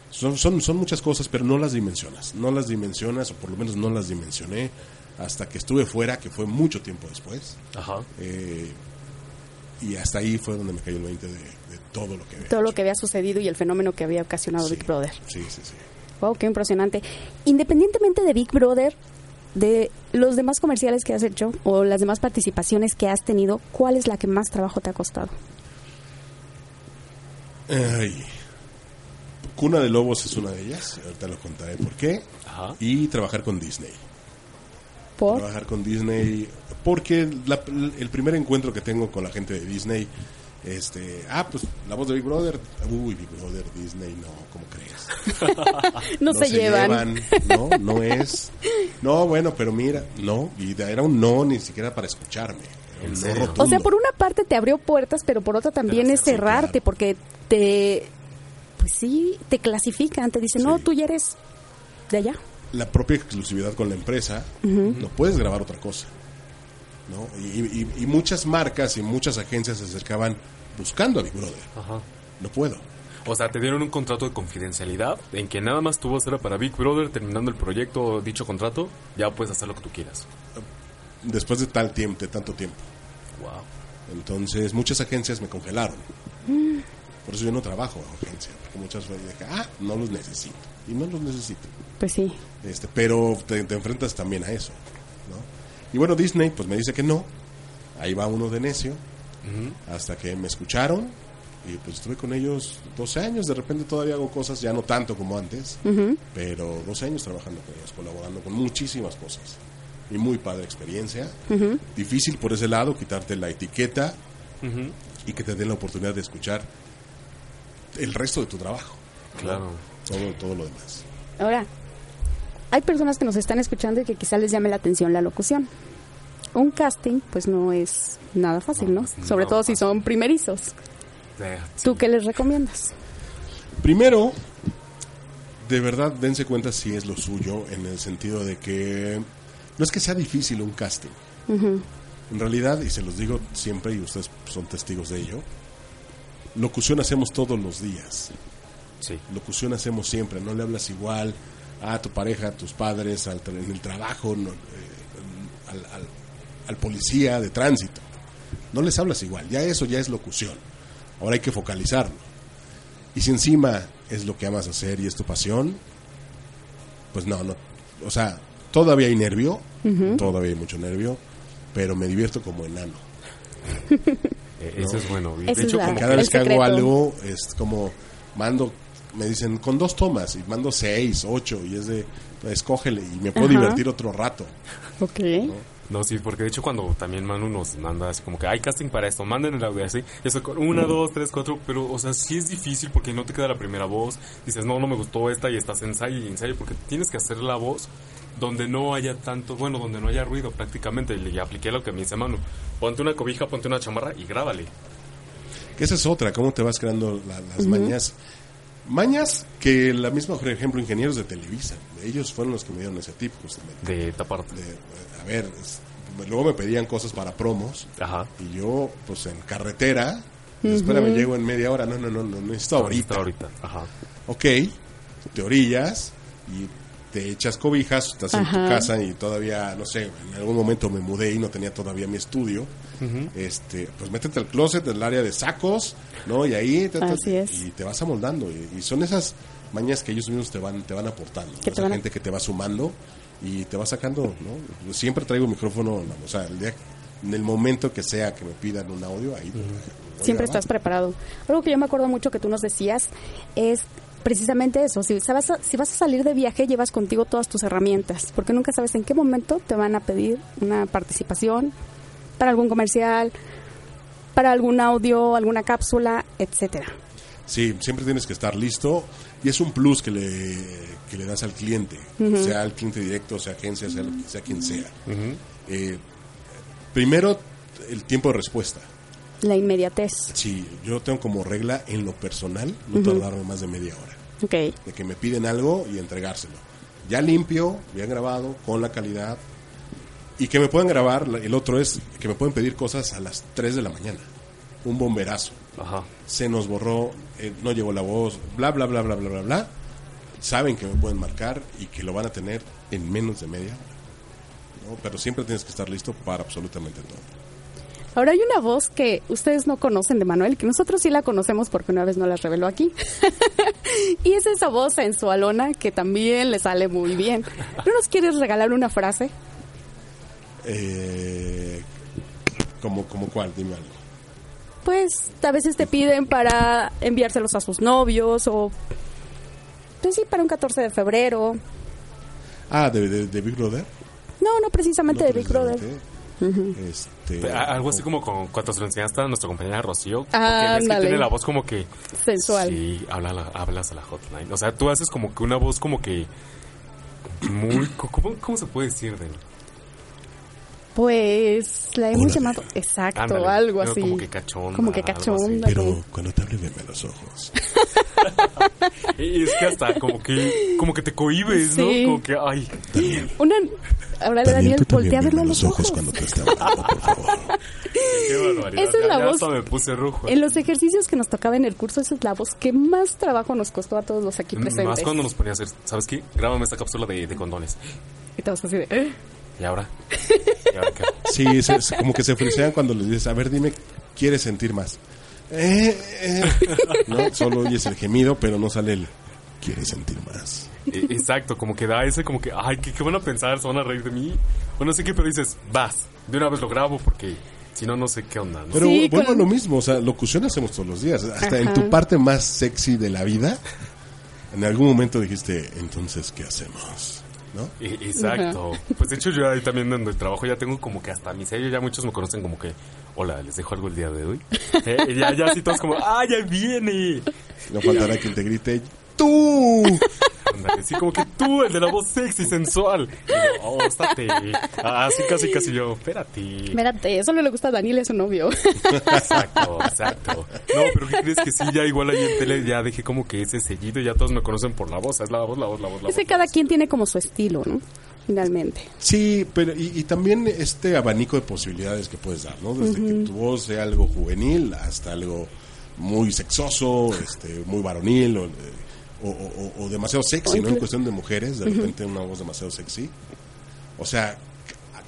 son, son, son muchas cosas, pero no las dimensionas, no las dimensionas, o por lo menos no las dimensioné hasta que estuve fuera, que fue mucho tiempo después, Ajá. eh, y hasta ahí fue donde me cayó el 20 de, de todo lo que había Todo lo que había sucedido y el fenómeno que había ocasionado Sí, Big Brother. Sí, sí, sí. Wow, qué impresionante. Independientemente de Big Brother, de los demás comerciales que has hecho o las demás participaciones que has tenido, ¿cuál es la que más trabajo te ha costado? Ay. Cuna de Lobos es una de ellas, ahorita lo contaré por qué. Ajá. Y trabajar con Disney. ¿Por? Trabajar con Disney, porque la- el primer encuentro que tengo con la gente de Disney, este, ah, pues la voz de Big Brother, uy, Big Brother, Disney, no, ¿cómo crees? No, se, llevan. no, no es. No, bueno, pero mira, no, y era un no ni siquiera para escucharme. era un no. O sea, por una parte te abrió puertas, pero por otra también Pero es cerrarte, claro. porque te, pues sí, te clasifican, te dicen, no, tú ya eres de allá. la propia exclusividad con la empresa, no puedes grabar otra cosa. ¿No? Y, y- y muchas marcas y muchas agencias se acercaban buscando a Big Brother. Ajá. No puedo. O sea, te dieron un contrato de confidencialidad en que nada más tu voz era para Big Brother, terminando el proyecto o dicho contrato, ya puedes hacer lo que tú quieras. Después de tal tiempo, de tanto tiempo. Wow. Entonces, muchas agencias me congelaron. Por eso yo no trabajo en agencia, porque muchas veces dije, ah, no los necesito. Y no los necesito. Pues sí. Este, pero te, te enfrentas también a eso. ¿No? Y bueno, Disney pues me dice que no. Ahí va uno de necio. Hasta que me escucharon. Y pues estuve con ellos 12 años. De repente todavía hago cosas, ya no tanto como antes. Pero 12 años trabajando con ellos, colaborando con muchísimas cosas. Y muy padre experiencia. Difícil por ese lado, quitarte la etiqueta y que te den la oportunidad de escuchar el resto de tu trabajo. Claro. Todo, todo lo demás. Ahora, hay personas que nos están escuchando y que quizá les llame la atención la locución. Un casting, pues no es nada fácil, ¿no? Sobre no, todo si son primerizos. Eh, ¿Tú qué les recomiendas? Primero, de verdad dense cuenta si es lo suyo en el sentido de que no es que sea difícil un casting. En realidad, y se los digo siempre y ustedes son testigos de ello, locución hacemos todos los días. Sí. Locución hacemos siempre, no le hablas igual a tu pareja, a tus padres, al, tra- en el trabajo, no, eh, al, al- al policía de tránsito. No les hablas igual, ya eso ya es locución. Ahora hay que focalizarlo. Y si encima es lo que amas hacer y es tu pasión, pues no, no. O sea, todavía hay nervio, todavía hay mucho nervio, pero me divierto como enano. Eh, Eso es bueno. Esa de hecho, como Cada vez que secreto. hago algo, es como mando, me dicen con dos tomas y mando seis, ocho, y es de, escógele y me puedo Ajá. divertir otro rato. Ok. No, sí, porque de hecho cuando también Manu nos manda así como que hay casting para esto, manden el audio así, eso con una, dos, tres, cuatro, pero o sea, sí es difícil porque no te queda la primera voz, dices, no, no me gustó esta y estás ensayo y ensayo porque tienes que hacer la voz donde no haya tanto, bueno, donde no haya ruido prácticamente, y le apliqué lo que me dice Manu, ponte una cobija, ponte una chamarra y grábale. Que esa es otra, cómo te vas creando la- las mañas. Mañas que la misma, por ejemplo, ingenieros de Televisa, ellos fueron los que me dieron ese tip justamente. De taparte. De, a ver, es- luego me pedían cosas para promos Ajá. y yo, pues en carretera, espérame, llego en media hora, no, no, no, no, necesito ahorita. ahorita. Ajá. Ok, te orillas y te echas cobijas, estás en tu casa y todavía, no sé, en algún momento me mudé y no tenía todavía mi estudio. este Pues métete al closet, del área de sacos, ¿no? Y ahí te, te- Así es. y te vas amoldando. Y, y son esas mañas que ellos mismos te van, te van aportando. Te Esa van a- gente que te va sumando y te va sacando, ¿no? Yo siempre traigo micrófono, o sea, el día, en el momento que sea que me pidan un audio, ahí voy a Siempre estás preparado. Algo que yo me acuerdo mucho que tú nos decías es precisamente eso. Si, sabes, si vas a salir de viaje, llevas contigo todas tus herramientas, porque nunca sabes en qué momento te van a pedir una participación para algún comercial, para algún audio, alguna cápsula, etcétera. Sí, siempre tienes que estar listo y es un plus que le, que le das al cliente, sea el cliente directo, sea agencia, sea, sea quien sea. Eh, primero, el tiempo de respuesta. La inmediatez. Sí, yo tengo como regla en lo personal no tardarme más de media hora. Ok. De que me piden algo y entregárselo. Ya limpio, bien grabado, con la calidad. Y que me puedan grabar, el otro es que me pueden pedir cosas a las 3 de la mañana. Un bomberazo Ajá. se nos borró, eh, no llegó la voz, bla, bla, bla, bla, bla, bla, bla. Saben que me pueden marcar y que lo van a tener en menos de media hora. ¿no? Pero siempre tienes que estar listo para absolutamente todo. Ahora hay una voz que ustedes no conocen de Manuel, que nosotros sí la conocemos porque una vez nos la reveló aquí. y es esa voz sensualona que también le sale muy bien. ¿No nos quieres regalar una frase? Eh, como, como cuál, dime algo. Pues a veces te piden para enviárselos a sus novios o... Pues sí, para un 14 de febrero. Ah, de, de, de Big Brother. No, no precisamente No, de Big Brother. Precisamente. Este, A- Algo así como con, cuando se lo enseñaste a nuestra compañera Rocío. porque Ah, ves que tiene la voz como que... Sensual. Sí, habla la- hablas a la hotline. O sea, tú haces como que una voz como que... Muy... ¿Cómo, cómo se puede decir? De, Pues la hemos Órale. llamado... Exacto, Ándale, algo así. Como que cachonda. Como que cachonda. pero cuando te hable, veme a los ojos. Y es que hasta como que... Como que te cohibes, Sí. ¿no? Como que... Ay... Una... Ahora Daniel, voltea a verlo a los ojos. cuando te está hablando, por favor. Qué barbaridad. Esa es la ya voz. me puse rojo. En los ejercicios que nos tocaba en el curso, esa es la voz que más trabajo nos costó a todos los aquí presentes. Más cuando nos ponía a hacer... ¿Sabes qué? Grábame esta cápsula de, de condones. Y todos así de... "Eh". ¿Y ahora? ¿Y ahora qué? Sí, se- se- como que se frisean cuando les dices, a ver, dime, ¿quieres sentir más? Eh, eh. No, solo oyes el gemido, pero no sale el quieres sentir más. E- Exacto, como que da ese, como que, ay, ¿qué, qué van a pensar? ¿Se van a reír de mí? O no sé qué, pero dices, vas, de una vez lo grabo porque si no, no sé qué onda, ¿no? Pero Sí, vuelvo con- a lo mismo, o sea, locución hacemos todos los días. Hasta en tu parte más sexy de la vida, en algún momento dijiste, entonces, ¿qué hacemos? ¿No? E- Exacto. Pues de hecho yo ahí también donde trabajo ya tengo como que hasta mi sello, ya muchos me conocen como que, hola, les dejo algo el día de hoy. Eh, y ya, ya así todos como, ah, ya viene. No faltará quien te grite, ¡tú! Ándale, sí, como que tú, el de la voz sexy, sensual. Y yo, oh, estate. Así casi, casi yo, espérate. Espérate, eso no le gusta a Daniel, es su novio. Exacto, exacto. No, pero ¿qué crees que sí? Ya igual ahí en tele ya dejé como que ese sellido, ya todos me conocen por la voz, es la voz, la voz, la voz, la voz. Ese cada quien tiene como su estilo, ¿no? Finalmente. Sí, pero y, y también este abanico de posibilidades que puedes dar, ¿no? Desde que tu voz sea algo juvenil hasta algo muy sexoso, este, muy varonil o, o, o- o demasiado sexy, ¿no? En cuestión de mujeres, de repente una voz demasiado sexy. O sea,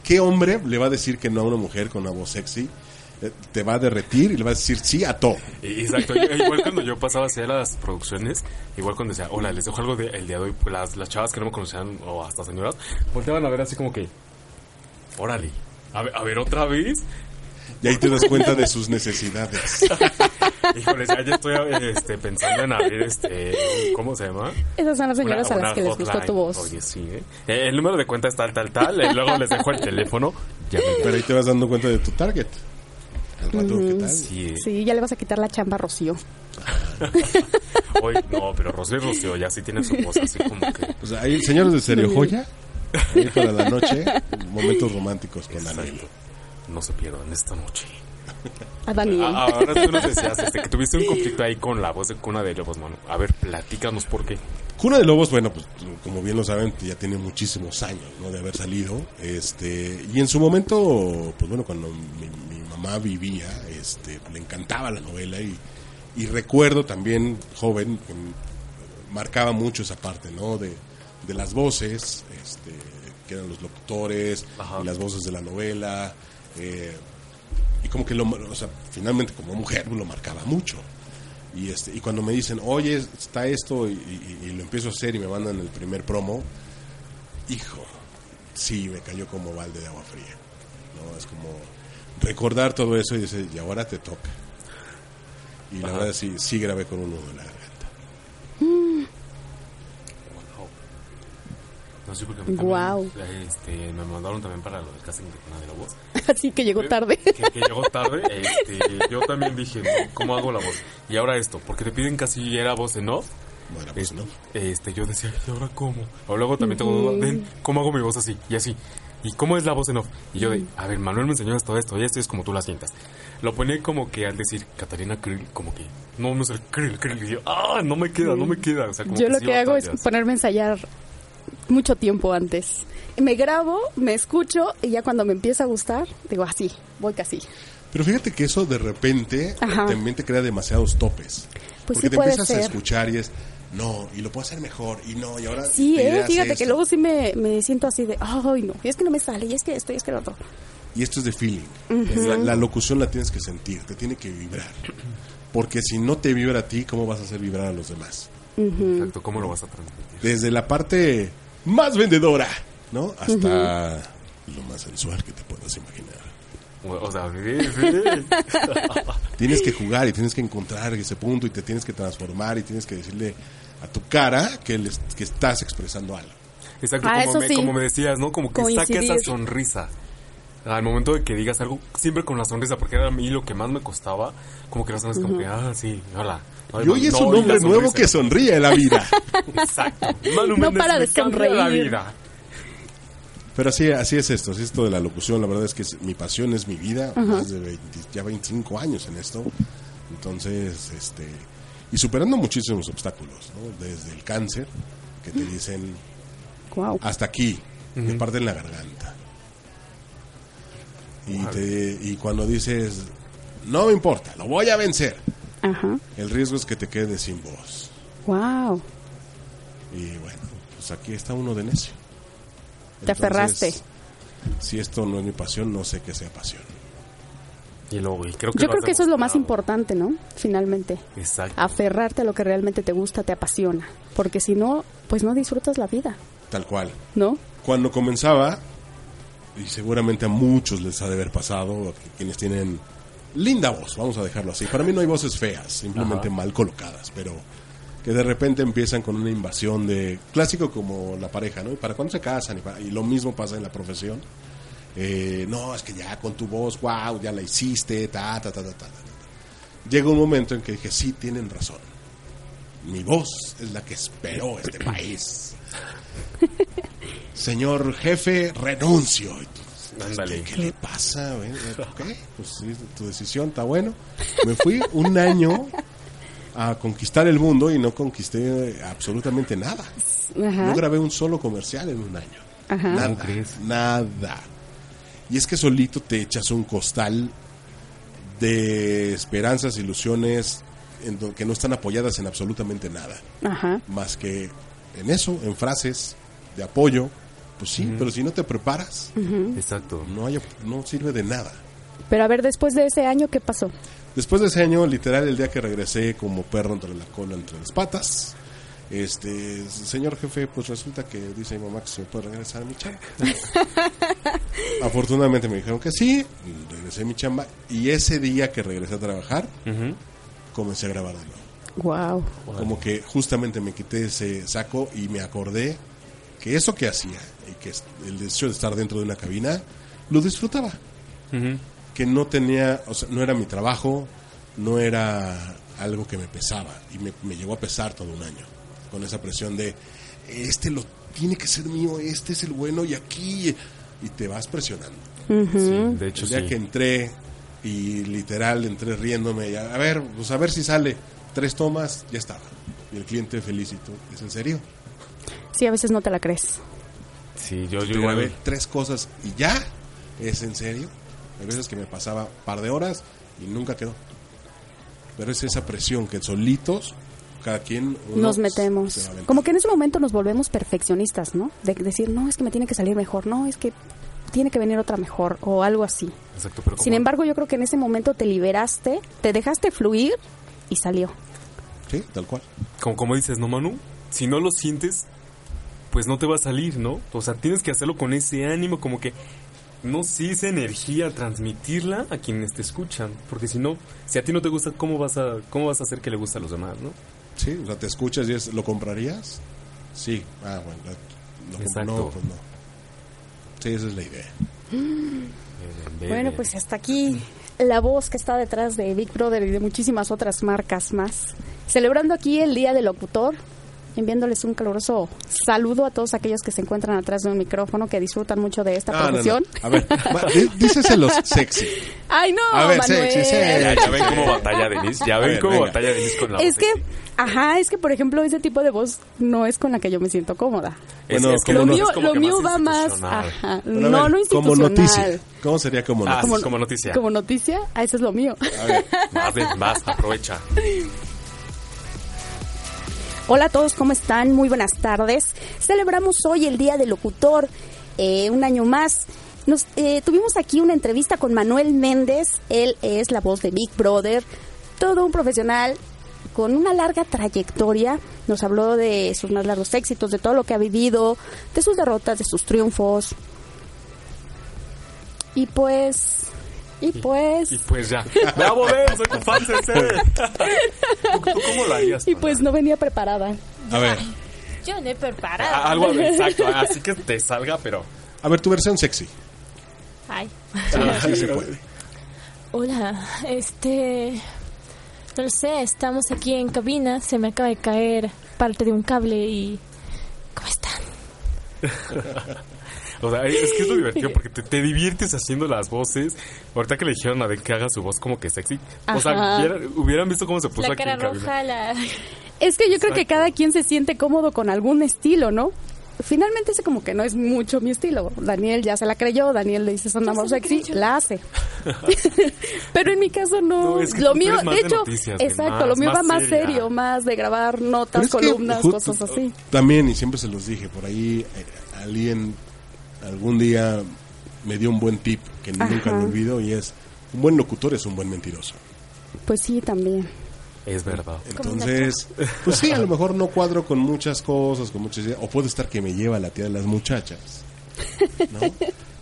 ¿qué hombre le va a decir que no a una mujer con una voz sexy? Eh, Te va a derretir y le va a decir sí a todo. Exacto, igual cuando yo pasaba hacia las producciones, igual cuando decía, hola, les dejo algo de, el día de hoy, pues las, las chavas que no me conocían, o hasta señoras, volteaban a ver así como que, órale, a ver, a ver otra vez. Y ahí te das cuenta de sus necesidades. Híjole, ya, ya estoy este, pensando en abrir este, ¿cómo se llama? Esas son las señoras Una- a las que les gustó tu voz. Oye, sí, ¿eh? Eh, El número de cuenta es tal, tal, tal, y luego les dejo el teléfono. Ya me Pero ahí te vas dando cuenta de tu target. Al rato, ¿qué tal? Sí, eh. Sí, ya le vas a quitar la chamba a Rocío. Hoy, no, pero Rocío Rocío ya sí tiene su voz así como que... Sea, hay señores de Serio Joya, ahí para la noche, momentos románticos con Daniel. Exacto. No se pierdan esta noche. A Daniel. Ah, ahora tú nos decías este, que tuviste un conflicto ahí con la voz de Cuna de Lobos, mano. A ver, platícanos por qué. Cuna de Lobos, bueno, pues como bien lo saben, ya tiene muchísimos años, ¿no? De haber salido, este, y en su momento, pues bueno, cuando mi, mi mamá vivía, este, le encantaba la novela y, y recuerdo también, joven, que marcaba mucho esa parte, ¿no? De, de las voces, este, que eran los locutores, y las voces de la novela, eh, y como que lo, o sea, finalmente como mujer lo marcaba mucho. Y este y cuando me dicen, oye, está esto, y, y- y lo empiezo a hacer y me mandan el primer promo, hijo, sí, me cayó como balde de agua fría. ¿no? Es como recordar todo eso y decir, y ahora te toca. Y la verdad sí, sí grabé con un nudo en la garganta. No sé por qué me Guau. Este, me mandaron también para lo del casting de Cuna de Lobos. Así que llegó tarde. Que, que llegó tarde. Este, yo también dije, no, ¿cómo hago la voz? Y ahora esto, porque te piden casi era voz en off. Bueno, pues Este, no. este, yo decía, ¿y ahora cómo? O luego también tengo duda, ven, ¿cómo hago mi voz así? Y así. ¿Y cómo es la voz en off? Y yo de, a ver, Manuel me enseñó esto, esto, y esto es como tú la sientas. Lo ponía como que al decir Catalina Krill, como que, no, no es el Krill, Krill. Y yo, ah, no me queda, no me queda. O sea, como Yo lo sí que hago es ponerme a ensayar mucho tiempo antes. Me grabo, me escucho y ya cuando me empieza a gustar, digo así, voy casi. Pero fíjate que eso de repente Ajá. también te crea demasiados topes. Pues porque sí te puede empiezas a escuchar y es, no, y lo puedo hacer mejor, y no, y ahora... Sí, eh, fíjate que luego sí me, me siento así de, ay no, y es que no me sale, y es que esto, y es que lo otro. Y esto es de feeling. la, la locución la tienes que sentir, te tiene que vibrar. Porque si no te vibra a ti, ¿cómo vas a hacer vibrar a los demás? Exacto, ¿cómo lo vas a transmitir? Desde la parte más vendedora, ¿no? Hasta lo más sensual que te puedas imaginar. O, sea, sí, sí. Tienes que jugar y tienes que encontrar ese punto y te tienes que transformar y tienes que decirle a tu cara que, les- que estás expresando algo. Exacto, Ah, como, me, sí. como me decías, ¿no? Como que saque esa sonrisa. Al momento de que digas algo, siempre con la sonrisa, porque era a mí lo que más me costaba, como que la sonrisa, como que, ah, sí, hola. Y hoy es un hombre nuevo que sonríe la vida. Exacto. Manu No para de cambia la sonreír. vida. Pero así, así es esto, así es esto de la locución. La verdad es que es- mi pasión es mi vida, más de 20 ya 25 años en esto. Entonces, este, y superando muchísimos obstáculos, ¿no? Desde el cáncer, que te dicen Wow. hasta aquí, te parten la garganta. Y, te- y cuando dices, no me importa, lo voy a vencer, Ajá. el riesgo es que te quedes sin voz. Wow. Y bueno, pues aquí está uno de necio. Te aferraste. Si esto no es mi pasión, no sé qué sea pasión. Y luego, y creo que Yo lo creo que eso es lo más importante, ¿no? Finalmente. Exacto. Aferrarte a lo que realmente te gusta, te apasiona. Porque si no, pues no disfrutas la vida, Tal cual. ¿no? Cuando comenzaba, y seguramente a muchos les ha de haber pasado, a quienes tienen linda voz, vamos a dejarlo así. Para mí no hay voces feas, simplemente mal colocadas, pero que de repente empiezan con una invasión de clásico como la pareja, ¿no? ¿Y para cuándo se casan? Y, para- y lo mismo pasa en la profesión. Eh, no, es que ya con tu voz, wow, ya la hiciste, ta, ta, ta, ta, ta, ta, ta. Llega un momento en que dije, sí, tienen razón. Mi voz es la que esperó este país. Señor jefe, renuncio. Ándale. ¿Qué, qué le pasa? güey? Ok, pues sí, tu decisión está bueno. Me fui un año a conquistar el mundo y no conquisté absolutamente nada. Ajá. No grabé un solo comercial en un año. Ajá. Nada, ¿Cómo crees? nada. Y es que solito te echas un costal de esperanzas, ilusiones en que no están apoyadas en absolutamente nada. Ajá. Más que en eso, en frases de apoyo. Pues sí, pero si no te preparas, Exacto. no, hay, no sirve de nada. Pero a ver, después de ese año, ¿qué pasó? Después de ese año, literal, el día que regresé como perro entre la cola, entre las patas, este, señor jefe, pues resulta que dice mi mamá que se me puede regresar a mi chamba. Afortunadamente me dijeron que sí, regresé a mi chamba, y ese día que regresé a trabajar, comencé a grabar de Wow. nuevo. Como que justamente me quité ese saco y me acordé que eso que hacía, que es el hecho de estar dentro de una cabina, lo disfrutaba que no tenía, o sea, no era mi trabajo, no era algo que me pesaba y me, me llegó a pesar todo un año con esa presión de este lo tiene que ser mío, este es el bueno y aquí y te vas presionando. Sí, de hecho, el día sí. que entré y literal entré riéndome, y a, a ver, pues a ver si sale tres tomas, ya estaba. Y el cliente felicito, ¿es en serio? Sí, a veces no te la crees. Sí, yo, yo grabé igual. tres cosas y ya, ¿es en serio? Hay veces que me pasaba un par de horas y nunca quedó. Pero es esa presión que solitos, cada quien... Nos metemos. Como que en ese momento nos volvemos perfeccionistas, ¿no? De decir, no, es que me tiene que salir mejor, no, es que tiene que venir otra mejor o algo así. Exacto, pero Sin embargo, yo creo que en ese momento te liberaste, te dejaste fluir y salió. Sí, tal cual. como, como dices, ¿no, Manu? Si no lo sientes, pues no te va a salir, ¿no? O sea, tienes que hacerlo con ese ánimo, como que, no sé, esa energía, transmitirla a quienes te escuchan. Porque si no, si a ti no te gusta, ¿cómo vas a, cómo vas a hacer que le guste a los demás, no? Sí, o sea, te escuchas y es, ¿lo comprarías? Sí. Ah, bueno, lo Exacto. no, pues no. Sí, esa es la idea. Bueno, pues hasta aquí la voz que está detrás de Big Brother y de muchísimas otras marcas más. Celebrando aquí el Día del Locutor, enviándoles un caluroso saludo a todos aquellos que se encuentran atrás de un micrófono, que disfrutan mucho de esta Ah, no, no. profesión. A ver, díceselos sexy. Ay, no, A ver, Manuel. sexy, sexy. Ya, ya ven cómo batalla Denise, ya ven ver, cómo venga. batalla Denise con la Es voz que, sexy. ajá, es que por ejemplo ese tipo de voz no es con la que yo me siento cómoda. Es- Bueno, es que como Lo no- mío, es como lo que mío va más, institucional. ajá, Bueno, no, ver, no Como institucional. noticia. ¿Cómo sería como Ah, noticia? sí, como noticia. Como noticia, ah, eso es lo mío. A ver, ven, vas, aprovecha. Hola a todos, ¿cómo están? Muy buenas tardes. Celebramos hoy el Día del Locutor, eh, un año más. Nos, eh, tuvimos aquí una entrevista con Manuel Méndez, él es la voz de Big Brother, todo un profesional con una larga trayectoria. Nos habló de sus más largos éxitos, de todo lo que ha vivido, de sus derrotas, de sus triunfos. Y pues, y pues, Y pues ya. ¡Bravo, ven! ¡Soy tu fan! ¿Tú, tú cómo lo harías? y pues no venía preparada. a ver, Yo no he preparado. Ah, Algo exacto, así que te salga, pero... a ver tu versión sexy. Ay. Sí se puede. Hola, este... No lo sé, estamos aquí en cabina, se me acaba de caer parte de un cable y... ¿Cómo están? O sea, es que es lo divertido porque te, te diviertes haciendo las voces. Ahorita que le dijeron a Den que haga su voz como que sexy. O sea, hubieran, visto cómo se puso La aquí cara en roja, la... Es que yo creo que cada quien se siente cómodo con algún estilo, ¿no? Finalmente ese como que no es mucho mi estilo. Daniel ya se la creyó, Daniel le dice son amor sexy, la hace. Pero en mi caso no. No, es que lo mío, de de hecho, noticias, de exacto, más- lo mío más va más seria. serio, más de grabar notas, que columnas, justo- cosas así. También, y siempre se los dije, por ahí eh, alguien algún día me dio un buen tip que nunca me olvido y es un buen locutor es un buen mentiroso. Pues sí, también. Es verdad. Entonces, pues sí, a lo mejor no cuadro con muchas cosas, con muchas ideas, o puede estar que me lleva la tía de las muchachas, ¿no?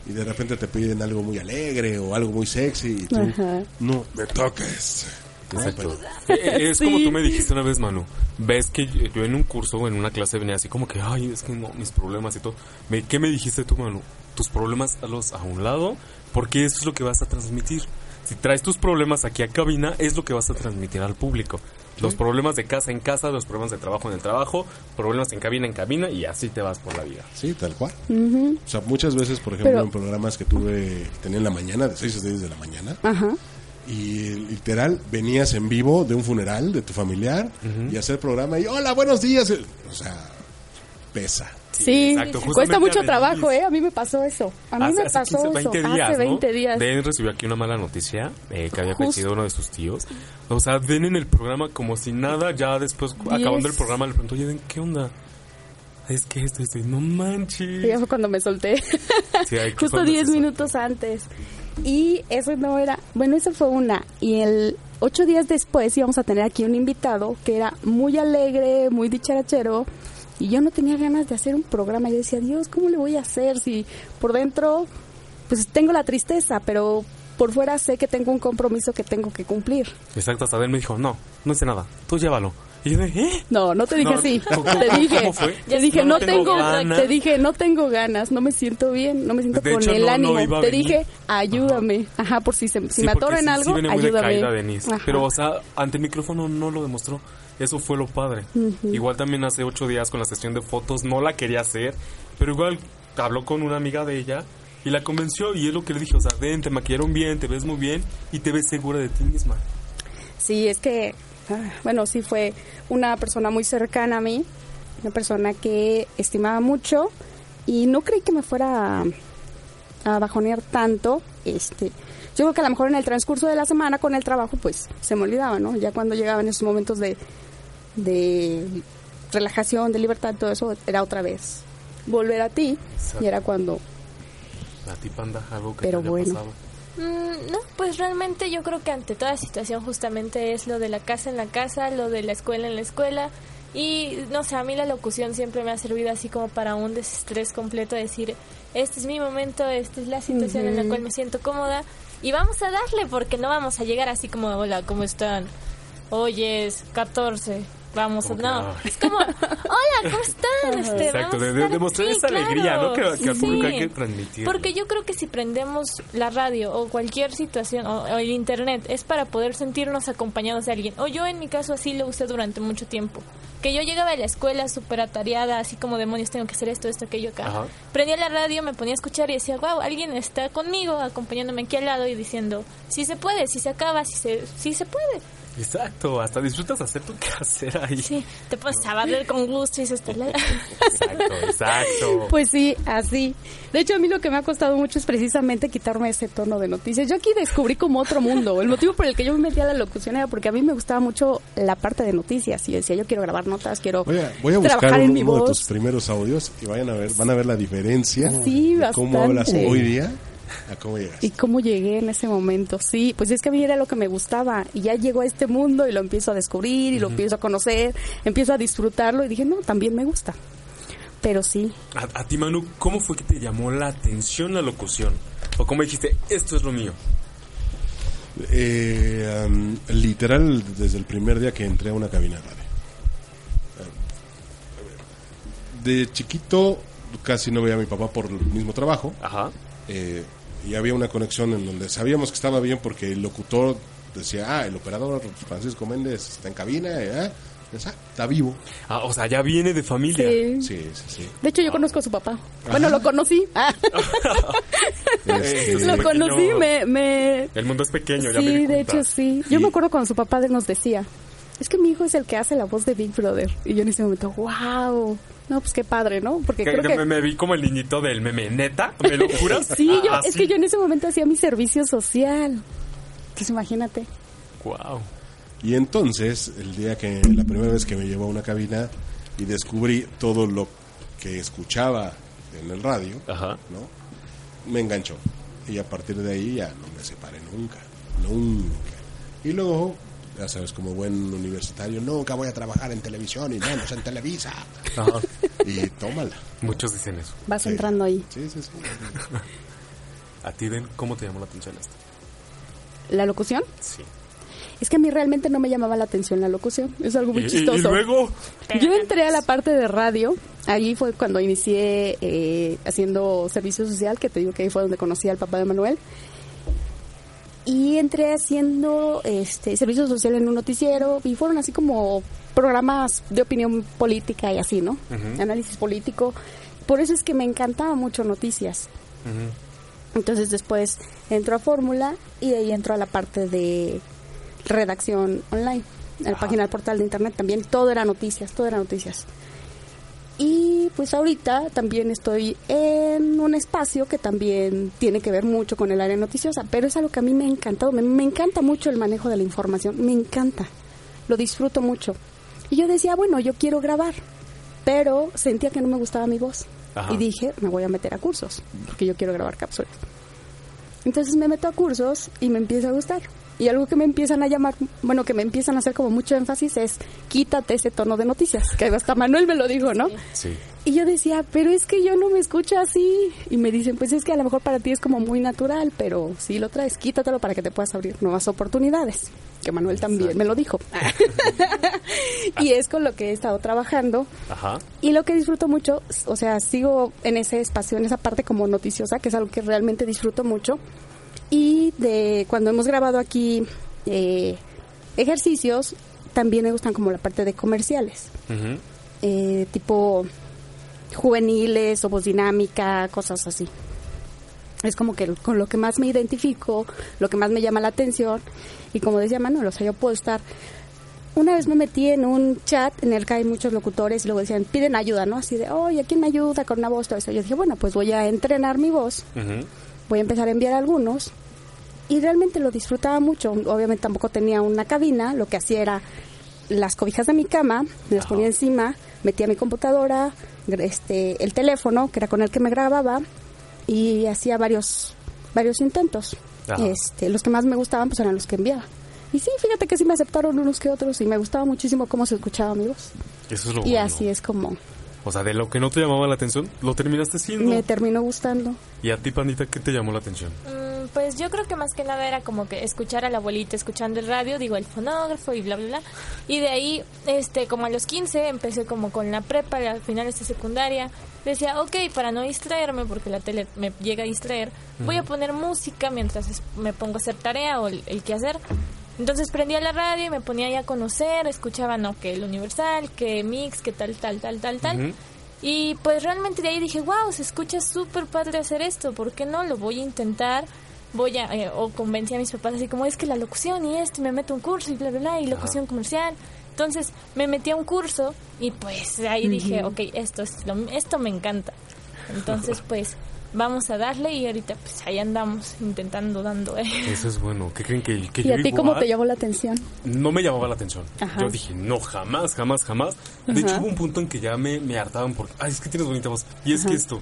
Y de repente te piden algo muy alegre o algo muy sexy y tú, Ajá. no, me toques. Exacto. Eh, eh, Es como tú me dijiste una vez, Manu. Ves que yo en un curso o en una clase venía así como que, ay, es que no, mis problemas y todo. Me- ¿Qué me dijiste tú, Manu? Tus problemas los a un lado, porque eso es lo que vas a transmitir. Si traes tus problemas aquí a cabina, es lo que vas a transmitir al público. Los problemas de casa en casa, los problemas de trabajo en el trabajo, problemas en cabina en cabina y así te vas por la vida. Sí, tal cual. O sea, muchas veces, por ejemplo, Pero- en programas que tuve, tenía en la mañana, de 6 a 10 de la mañana, Ajá. Y literal venías en vivo de un funeral de tu familiar y hacer programa y hola, buenos días. O sea, pesa. Sí, exacto. cuesta mucho trabajo. ¿eh? A mí me pasó eso. A mí Hace- me hace pasó 15, eso 20 días, hace ¿no? 20 días. Den recibió aquí una mala noticia eh, que había fallecido uno de sus tíos. O sea, Den en el programa como si nada, ya después, acabando el programa, le preguntó, oye, Den, ¿qué onda? Es que esto, esto, y no manches. Y ya fue cuando me solté. Sí, hay que Justo cuando 10 se minutos antes. Y eso no era, bueno, esa fue una. Y el ocho días después íbamos a tener aquí un invitado que era muy alegre, muy dicharachero. Y yo no tenía ganas de hacer un programa. Yo decía, Dios, ¿cómo le voy a hacer si por dentro, pues tengo la tristeza, pero por fuera sé que tengo un compromiso que tengo que cumplir? Exacto, hasta Den me dijo, no, no hice nada, tú llévalo. Y yo de, ¿eh? No, no te dije No, así. ¿cómo- te dije, te dije, No, tengo tengo, ganas. te dije, no tengo ganas, no me siento bien, no me siento De con hecho, el no, ánimo. te dije, ayúdame. Ajá, por si, se, si Sí, me atoro en sí- algo, sí ayúdame. decaída Denise. Ajá. Pero, o sea, ante el micrófono no lo demostró. Eso fue lo padre. Igual también hace ocho días con la sesión de fotos no la quería hacer, pero igual habló con una amiga de ella y la convenció y es lo que le dije, o sea, ven, te maquillaron bien, te ves muy bien y te ves segura de ti misma. Sí, es que, bueno, sí fue una persona muy cercana a mí, una persona que estimaba mucho y no creí que me fuera a, a bajonear tanto. Este, yo creo que a lo mejor en el transcurso de la semana con el trabajo, pues se me olvidaba, ¿no? Ya cuando llegaban esos momentos de, de relajación, de libertad, todo eso, era otra vez volver a ti y era cuando A ti, panda, algo que Pero te haya bueno. pasado. Mm, no, pues realmente yo creo que ante toda situación justamente es lo de la casa en la casa, lo de la escuela en la escuela y no sé, a mí la locución siempre me ha servido así como para un desestrés completo, decir, este es mi momento, esta es la situación en la cual me siento cómoda y vamos a darle porque no vamos a llegar así como, hola, ¿cómo están? Hoy es 14. Vamos, no, es como, hola, ¿cómo están? Este, Exacto, de, demostrar esa alegría, ¿no? Que, que al público hay sí. que transmitir. Porque yo creo que si prendemos la radio o cualquier situación o, o el internet es para poder sentirnos acompañados de alguien. O yo en mi caso así lo usé durante mucho tiempo. Que yo llegaba a la escuela súper atareada, así como demonios, tengo que hacer esto, esto, aquello acá. Ajá. Prendía la radio, me ponía a escuchar y decía, wow, alguien está conmigo, acompañándome aquí al lado y diciendo, si se puede, si se acaba, si se, si se puede. Exacto, hasta disfrutas hacer tu quehacer ahí. Sí, te pones a barrer con gusto y dices, "Te la-". Exacto, exacto. Pues sí, así. De hecho, a mí lo que me ha costado mucho es precisamente quitarme ese tono de noticias. Yo aquí descubrí como otro mundo. El motivo por el que yo me metí a la locución era porque a mí me gustaba mucho la parte de noticias. Y yo decía, yo quiero grabar notas, quiero Voy a, voy a buscar trabajar en uno, mi uno de tus primeros audios y vayan a ver, van a ver la diferencia Sí, de cómo hablas bastante. hoy día a cómo llegas. Y cómo llegué en ese momento. Sí, pues es que a mí era lo que me gustaba. Y ya llego a este mundo y lo empiezo a descubrir y lo empiezo a conocer, empiezo a disfrutarlo y dije, no, también me gusta. Pero sí, A, a ti, Manu, ¿cómo fue que te llamó la atención la locución? O cómo dijiste, esto es lo mío. Eh, um, literal, desde el primer día que entré a una cabina de radio. De chiquito casi no veía a mi papá por el mismo trabajo. Ajá. eh, y había una conexión en donde sabíamos que estaba bien porque el locutor decía, ah, el operador Francisco Méndez está en cabina, eh, ah, está vivo. Ah, o sea, ya viene de familia. sí. Sí, sí, sí. De hecho, yo conozco a su papá. Bueno, lo conocí. Ah, Este, lo pequeño- conocí, me, me, El mundo es pequeño, ya me Sí, di de cuenta. hecho sí. Yo me acuerdo cuando su papá nos decía, es que mi hijo es el que hace la voz de Big Brother. Y yo en ese momento, wow. No, pues qué padre, ¿no? Porque Que- creo que me, me vi como el niñito del meme, ¿neta? ¿Me lo juras? Sí, yo, Ah, es que yo en ese momento hacía mi servicio social. Pues imagínate. Wow. Y entonces, el día que, la primera vez que me llevó a una cabina y descubrí todo lo que escuchaba en el radio, Ajá. ¿no? Me enganchó. Y a partir de ahí ya no me separé nunca. nunca. Y luego, ya sabes, como buen universitario, nunca voy a trabajar en televisión y menos en Televisa. Ajá. Y tómala. Muchos dicen eso. Vas Sí. entrando ahí. Sí, sí, sí. A ti, Den, ¿cómo te llamó la atención esto? ¿La locución? Sí. Es que a mí realmente no me llamaba la atención la locución. Es algo muy Y- y- chistoso. y luego, Yo entré a la parte de radio. Ahí fue cuando inicié eh, haciendo servicio social, que te digo que ahí fue donde conocí al papá de Manuel. Y entré haciendo este servicio social en un noticiero y fueron así como programas de opinión política y así, ¿no? Análisis político. Por eso es que me encantaba mucho noticias. Entonces después entro a Fórmula y de ahí entro a la parte de redacción online, a la página del portal de internet también. Todo era noticias, todo era noticias. Y pues ahorita también estoy en un espacio que también tiene que ver mucho con el área noticiosa, pero es algo que a mí me ha encantado, me, me encanta mucho el manejo de la información, me encanta, lo disfruto mucho. Y yo decía, bueno, yo quiero grabar, pero sentía que no me gustaba mi voz. Ajá. Y dije, me voy a meter a cursos, porque yo quiero grabar cápsulas. Entonces me meto a cursos y me empieza a gustar. Y algo que me empiezan a llamar, bueno, que me empiezan a hacer como mucho énfasis es quítate ese tono de noticias, que hasta Manuel me lo dijo, ¿no? sí. Y yo decía, pero es que yo no me escucho así. Y me dicen, pues es que a lo mejor para ti es como muy natural, pero si lo traes, quítatelo para que te puedas abrir nuevas oportunidades. Que Manuel también me lo dijo. y es con lo que he estado trabajando. Ajá. Y lo que disfruto mucho, o sea, sigo en ese espacio, en esa parte como noticiosa, que es algo que realmente disfruto mucho. Y de cuando hemos grabado aquí eh, ejercicios, también me gustan como la parte de comerciales, eh, tipo juveniles o voz dinámica, cosas así. Es como que con lo que más me identifico, lo que más me llama la atención. Y como decía Manuel, o sea, yo puedo estar una vez me metí en un chat en el que hay muchos locutores y luego decían, piden ayuda, ¿no? Así de, oye, ¿quién me ayuda con una voz? Todo eso. Yo dije, bueno, pues voy a entrenar mi voz, voy a empezar a enviar algunos. Y realmente lo disfrutaba mucho. Obviamente tampoco tenía una cabina, lo que hacía era las cobijas de mi cama, me las ponía encima, metía mi computadora, este, el teléfono, que era con el que me grababa, y hacía varios, varios intentos. Ajá. Este, los que más me gustaban pues eran los que enviaba. Y sí, fíjate que sí me aceptaron unos que otros y me gustaba muchísimo cómo se escuchaba mi voz. Eso es lo Y bueno. así es como O sea, de lo que no te llamaba la atención, lo terminaste siendo. me terminó gustando. Y a ti, Pandita, ¿qué te llamó la atención? Mm, Pues yo creo que más que nada era como que escuchar a la abuelita escuchando el radio, digo el fonógrafo y bla, bla, bla. Y de ahí, este, como a los 15, empecé como con la prepa, al final de secundaria. Decía, ok, para no distraerme, porque la tele me llega a distraer, voy a poner música mientras me pongo a hacer tarea o el, el que hacer. Entonces prendía la radio y me ponía ahí a conocer, escuchaba, no, que el Universal, que Mix, que tal, tal, tal, tal, tal. Y pues realmente de ahí dije, wow, se escucha súper padre hacer esto, ¿por qué no? Lo voy a intentar. Voy a, eh, o convencí a mis papás así como, es que la locución y esto, y me meto un curso y bla, bla, bla, y locución comercial. Entonces me metí a un curso y pues ahí dije, ok, esto, es lo- esto me encanta. Entonces pues vamos a darle y ahorita pues ahí andamos intentando, dando. eh. Eso es bueno. ¿Qué creen que, que ¿Y yo a ti cómo igual te llamó la atención? No me llamaba la atención. Ajá. Yo dije, no, jamás, jamás, jamás. De hecho, hubo un punto en que ya me, me hartaban porque, ay, es que tienes bonita voz. Y es que esto.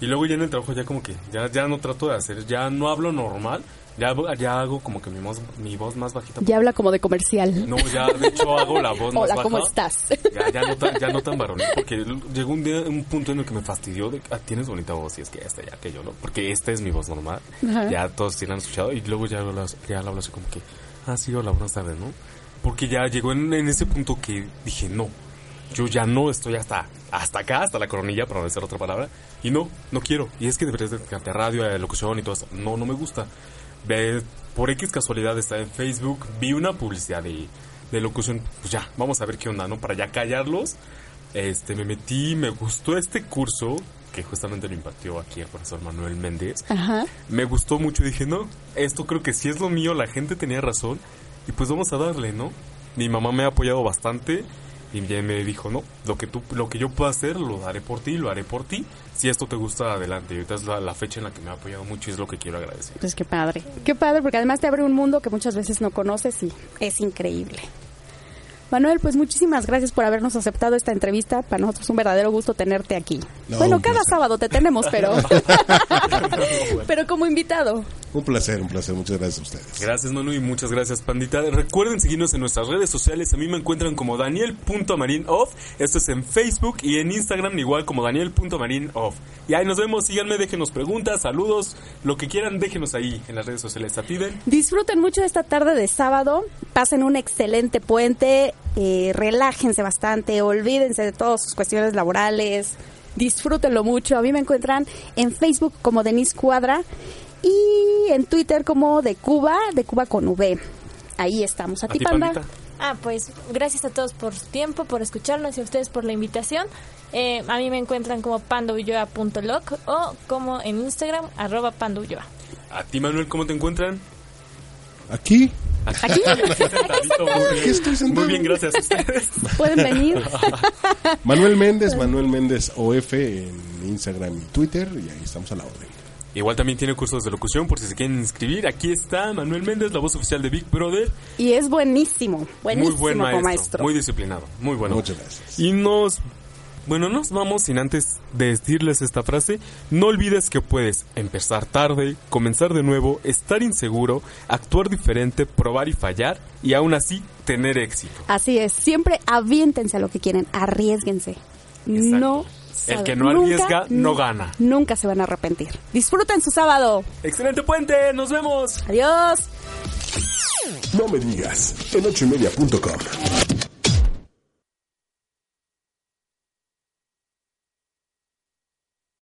Y luego ya en el trabajo ya como que, ya, ya no trato de hacer, ya no hablo normal. Ya, ya hago como que mi voz, mi voz más bajita. Ya habla como de comercial. No, ya de hecho hago la voz más Hola, baja. ¿cómo estás? Ya, ya no tan, ya no tan varonil, porque llegó un día, un punto en el que me fastidió de, ah, tienes bonita voz, y es que esta ya que yo no, porque esta es mi voz normal, Ajá. ya todos sí la han escuchado, y luego ya, ya la hablo así como que, ah, sí, hola, buenas tardes, ¿no? Porque ya llegó en, en ese punto que dije, no, yo ya no estoy hasta, hasta acá, hasta la coronilla, para no decir otra palabra, y no, no quiero, y es que deberías dedicarte a radio, a locución y todo eso, no, no me gusta. Por X casualidad está en Facebook, vi una publicidad de, de locución, pues ya, vamos a ver qué onda, ¿no? Para ya callarlos, este, me metí, me gustó este curso, que justamente lo impartió aquí el profesor Manuel Méndez, Ajá. me gustó mucho y dije, no, esto creo que sí es lo mío, la gente tenía razón y pues vamos a darle, ¿no? Mi mamá me ha apoyado bastante y me dijo, no, lo que tú, lo que yo pueda hacer lo haré por ti, lo haré por ti. Si esto te gusta, adelante. Y ahorita es la, la fecha en la que me ha apoyado mucho y es lo que quiero agradecer. Pues qué padre. Qué padre, porque además te abre un mundo que muchas veces no conoces y es increíble. Manuel, pues muchísimas gracias por habernos aceptado esta entrevista. Para nosotros es un verdadero gusto tenerte aquí. No, bueno, cada placer. sábado te tenemos, pero pero como invitado. Un placer, un placer. Muchas gracias a ustedes. Gracias Manu y muchas gracias Pandita. Recuerden seguirnos en nuestras redes sociales. A mí me encuentran como Daniel.marinoff. Esto es en Facebook y en Instagram igual como Daniel.marinoff. Y ahí nos vemos. Síganme, déjenos preguntas, saludos, lo que quieran, déjenos ahí en las redes sociales. A ti, Ben. Disfruten mucho esta tarde de sábado, pasen un excelente puente, eh, relájense bastante, olvídense de todas sus cuestiones laborales, disfrútenlo mucho. A mí me encuentran en Facebook como Denise Cuadra y en Twitter como de Cuba, de Cuba con V. Ahí estamos. A, A ti, Panda. Pandita. Ah, pues gracias a todos por su tiempo, por escucharnos y a ustedes por la invitación. Eh, a mí me encuentran como pandoulloa.log o como en Instagram, arroba pandoulloa. A ti, Manuel, ¿cómo te encuentran? Aquí, Aquí Sentadito, muy bien. Aquí estoy sentado. Muy bien, gracias a ustedes. pueden venir. Manuel Méndez, Manuel Méndez OF en Instagram y Twitter. Y ahí estamos a la orden. Igual también tiene cursos de locución por si se quieren inscribir. Aquí está Manuel Méndez, la voz oficial de Big Brother. Y es buenísimo, buenísimo muy buen maestro. Muy disciplinado, muy bueno. Muchas gracias. Y nos... Bueno, nos vamos sin antes de decirles esta frase. No olvides que puedes empezar tarde, comenzar de nuevo, estar inseguro, actuar diferente, probar y fallar y aún así tener éxito. Así es, siempre aviéntense a lo que quieren, arriesguense. Exacto. No El que no Nunca, arriesga, no gana. Nunca se van a arrepentir. Disfruten su sábado. ¡Excelente puente! ¡Nos vemos! Adiós. No me digas, en ochoymedia.com.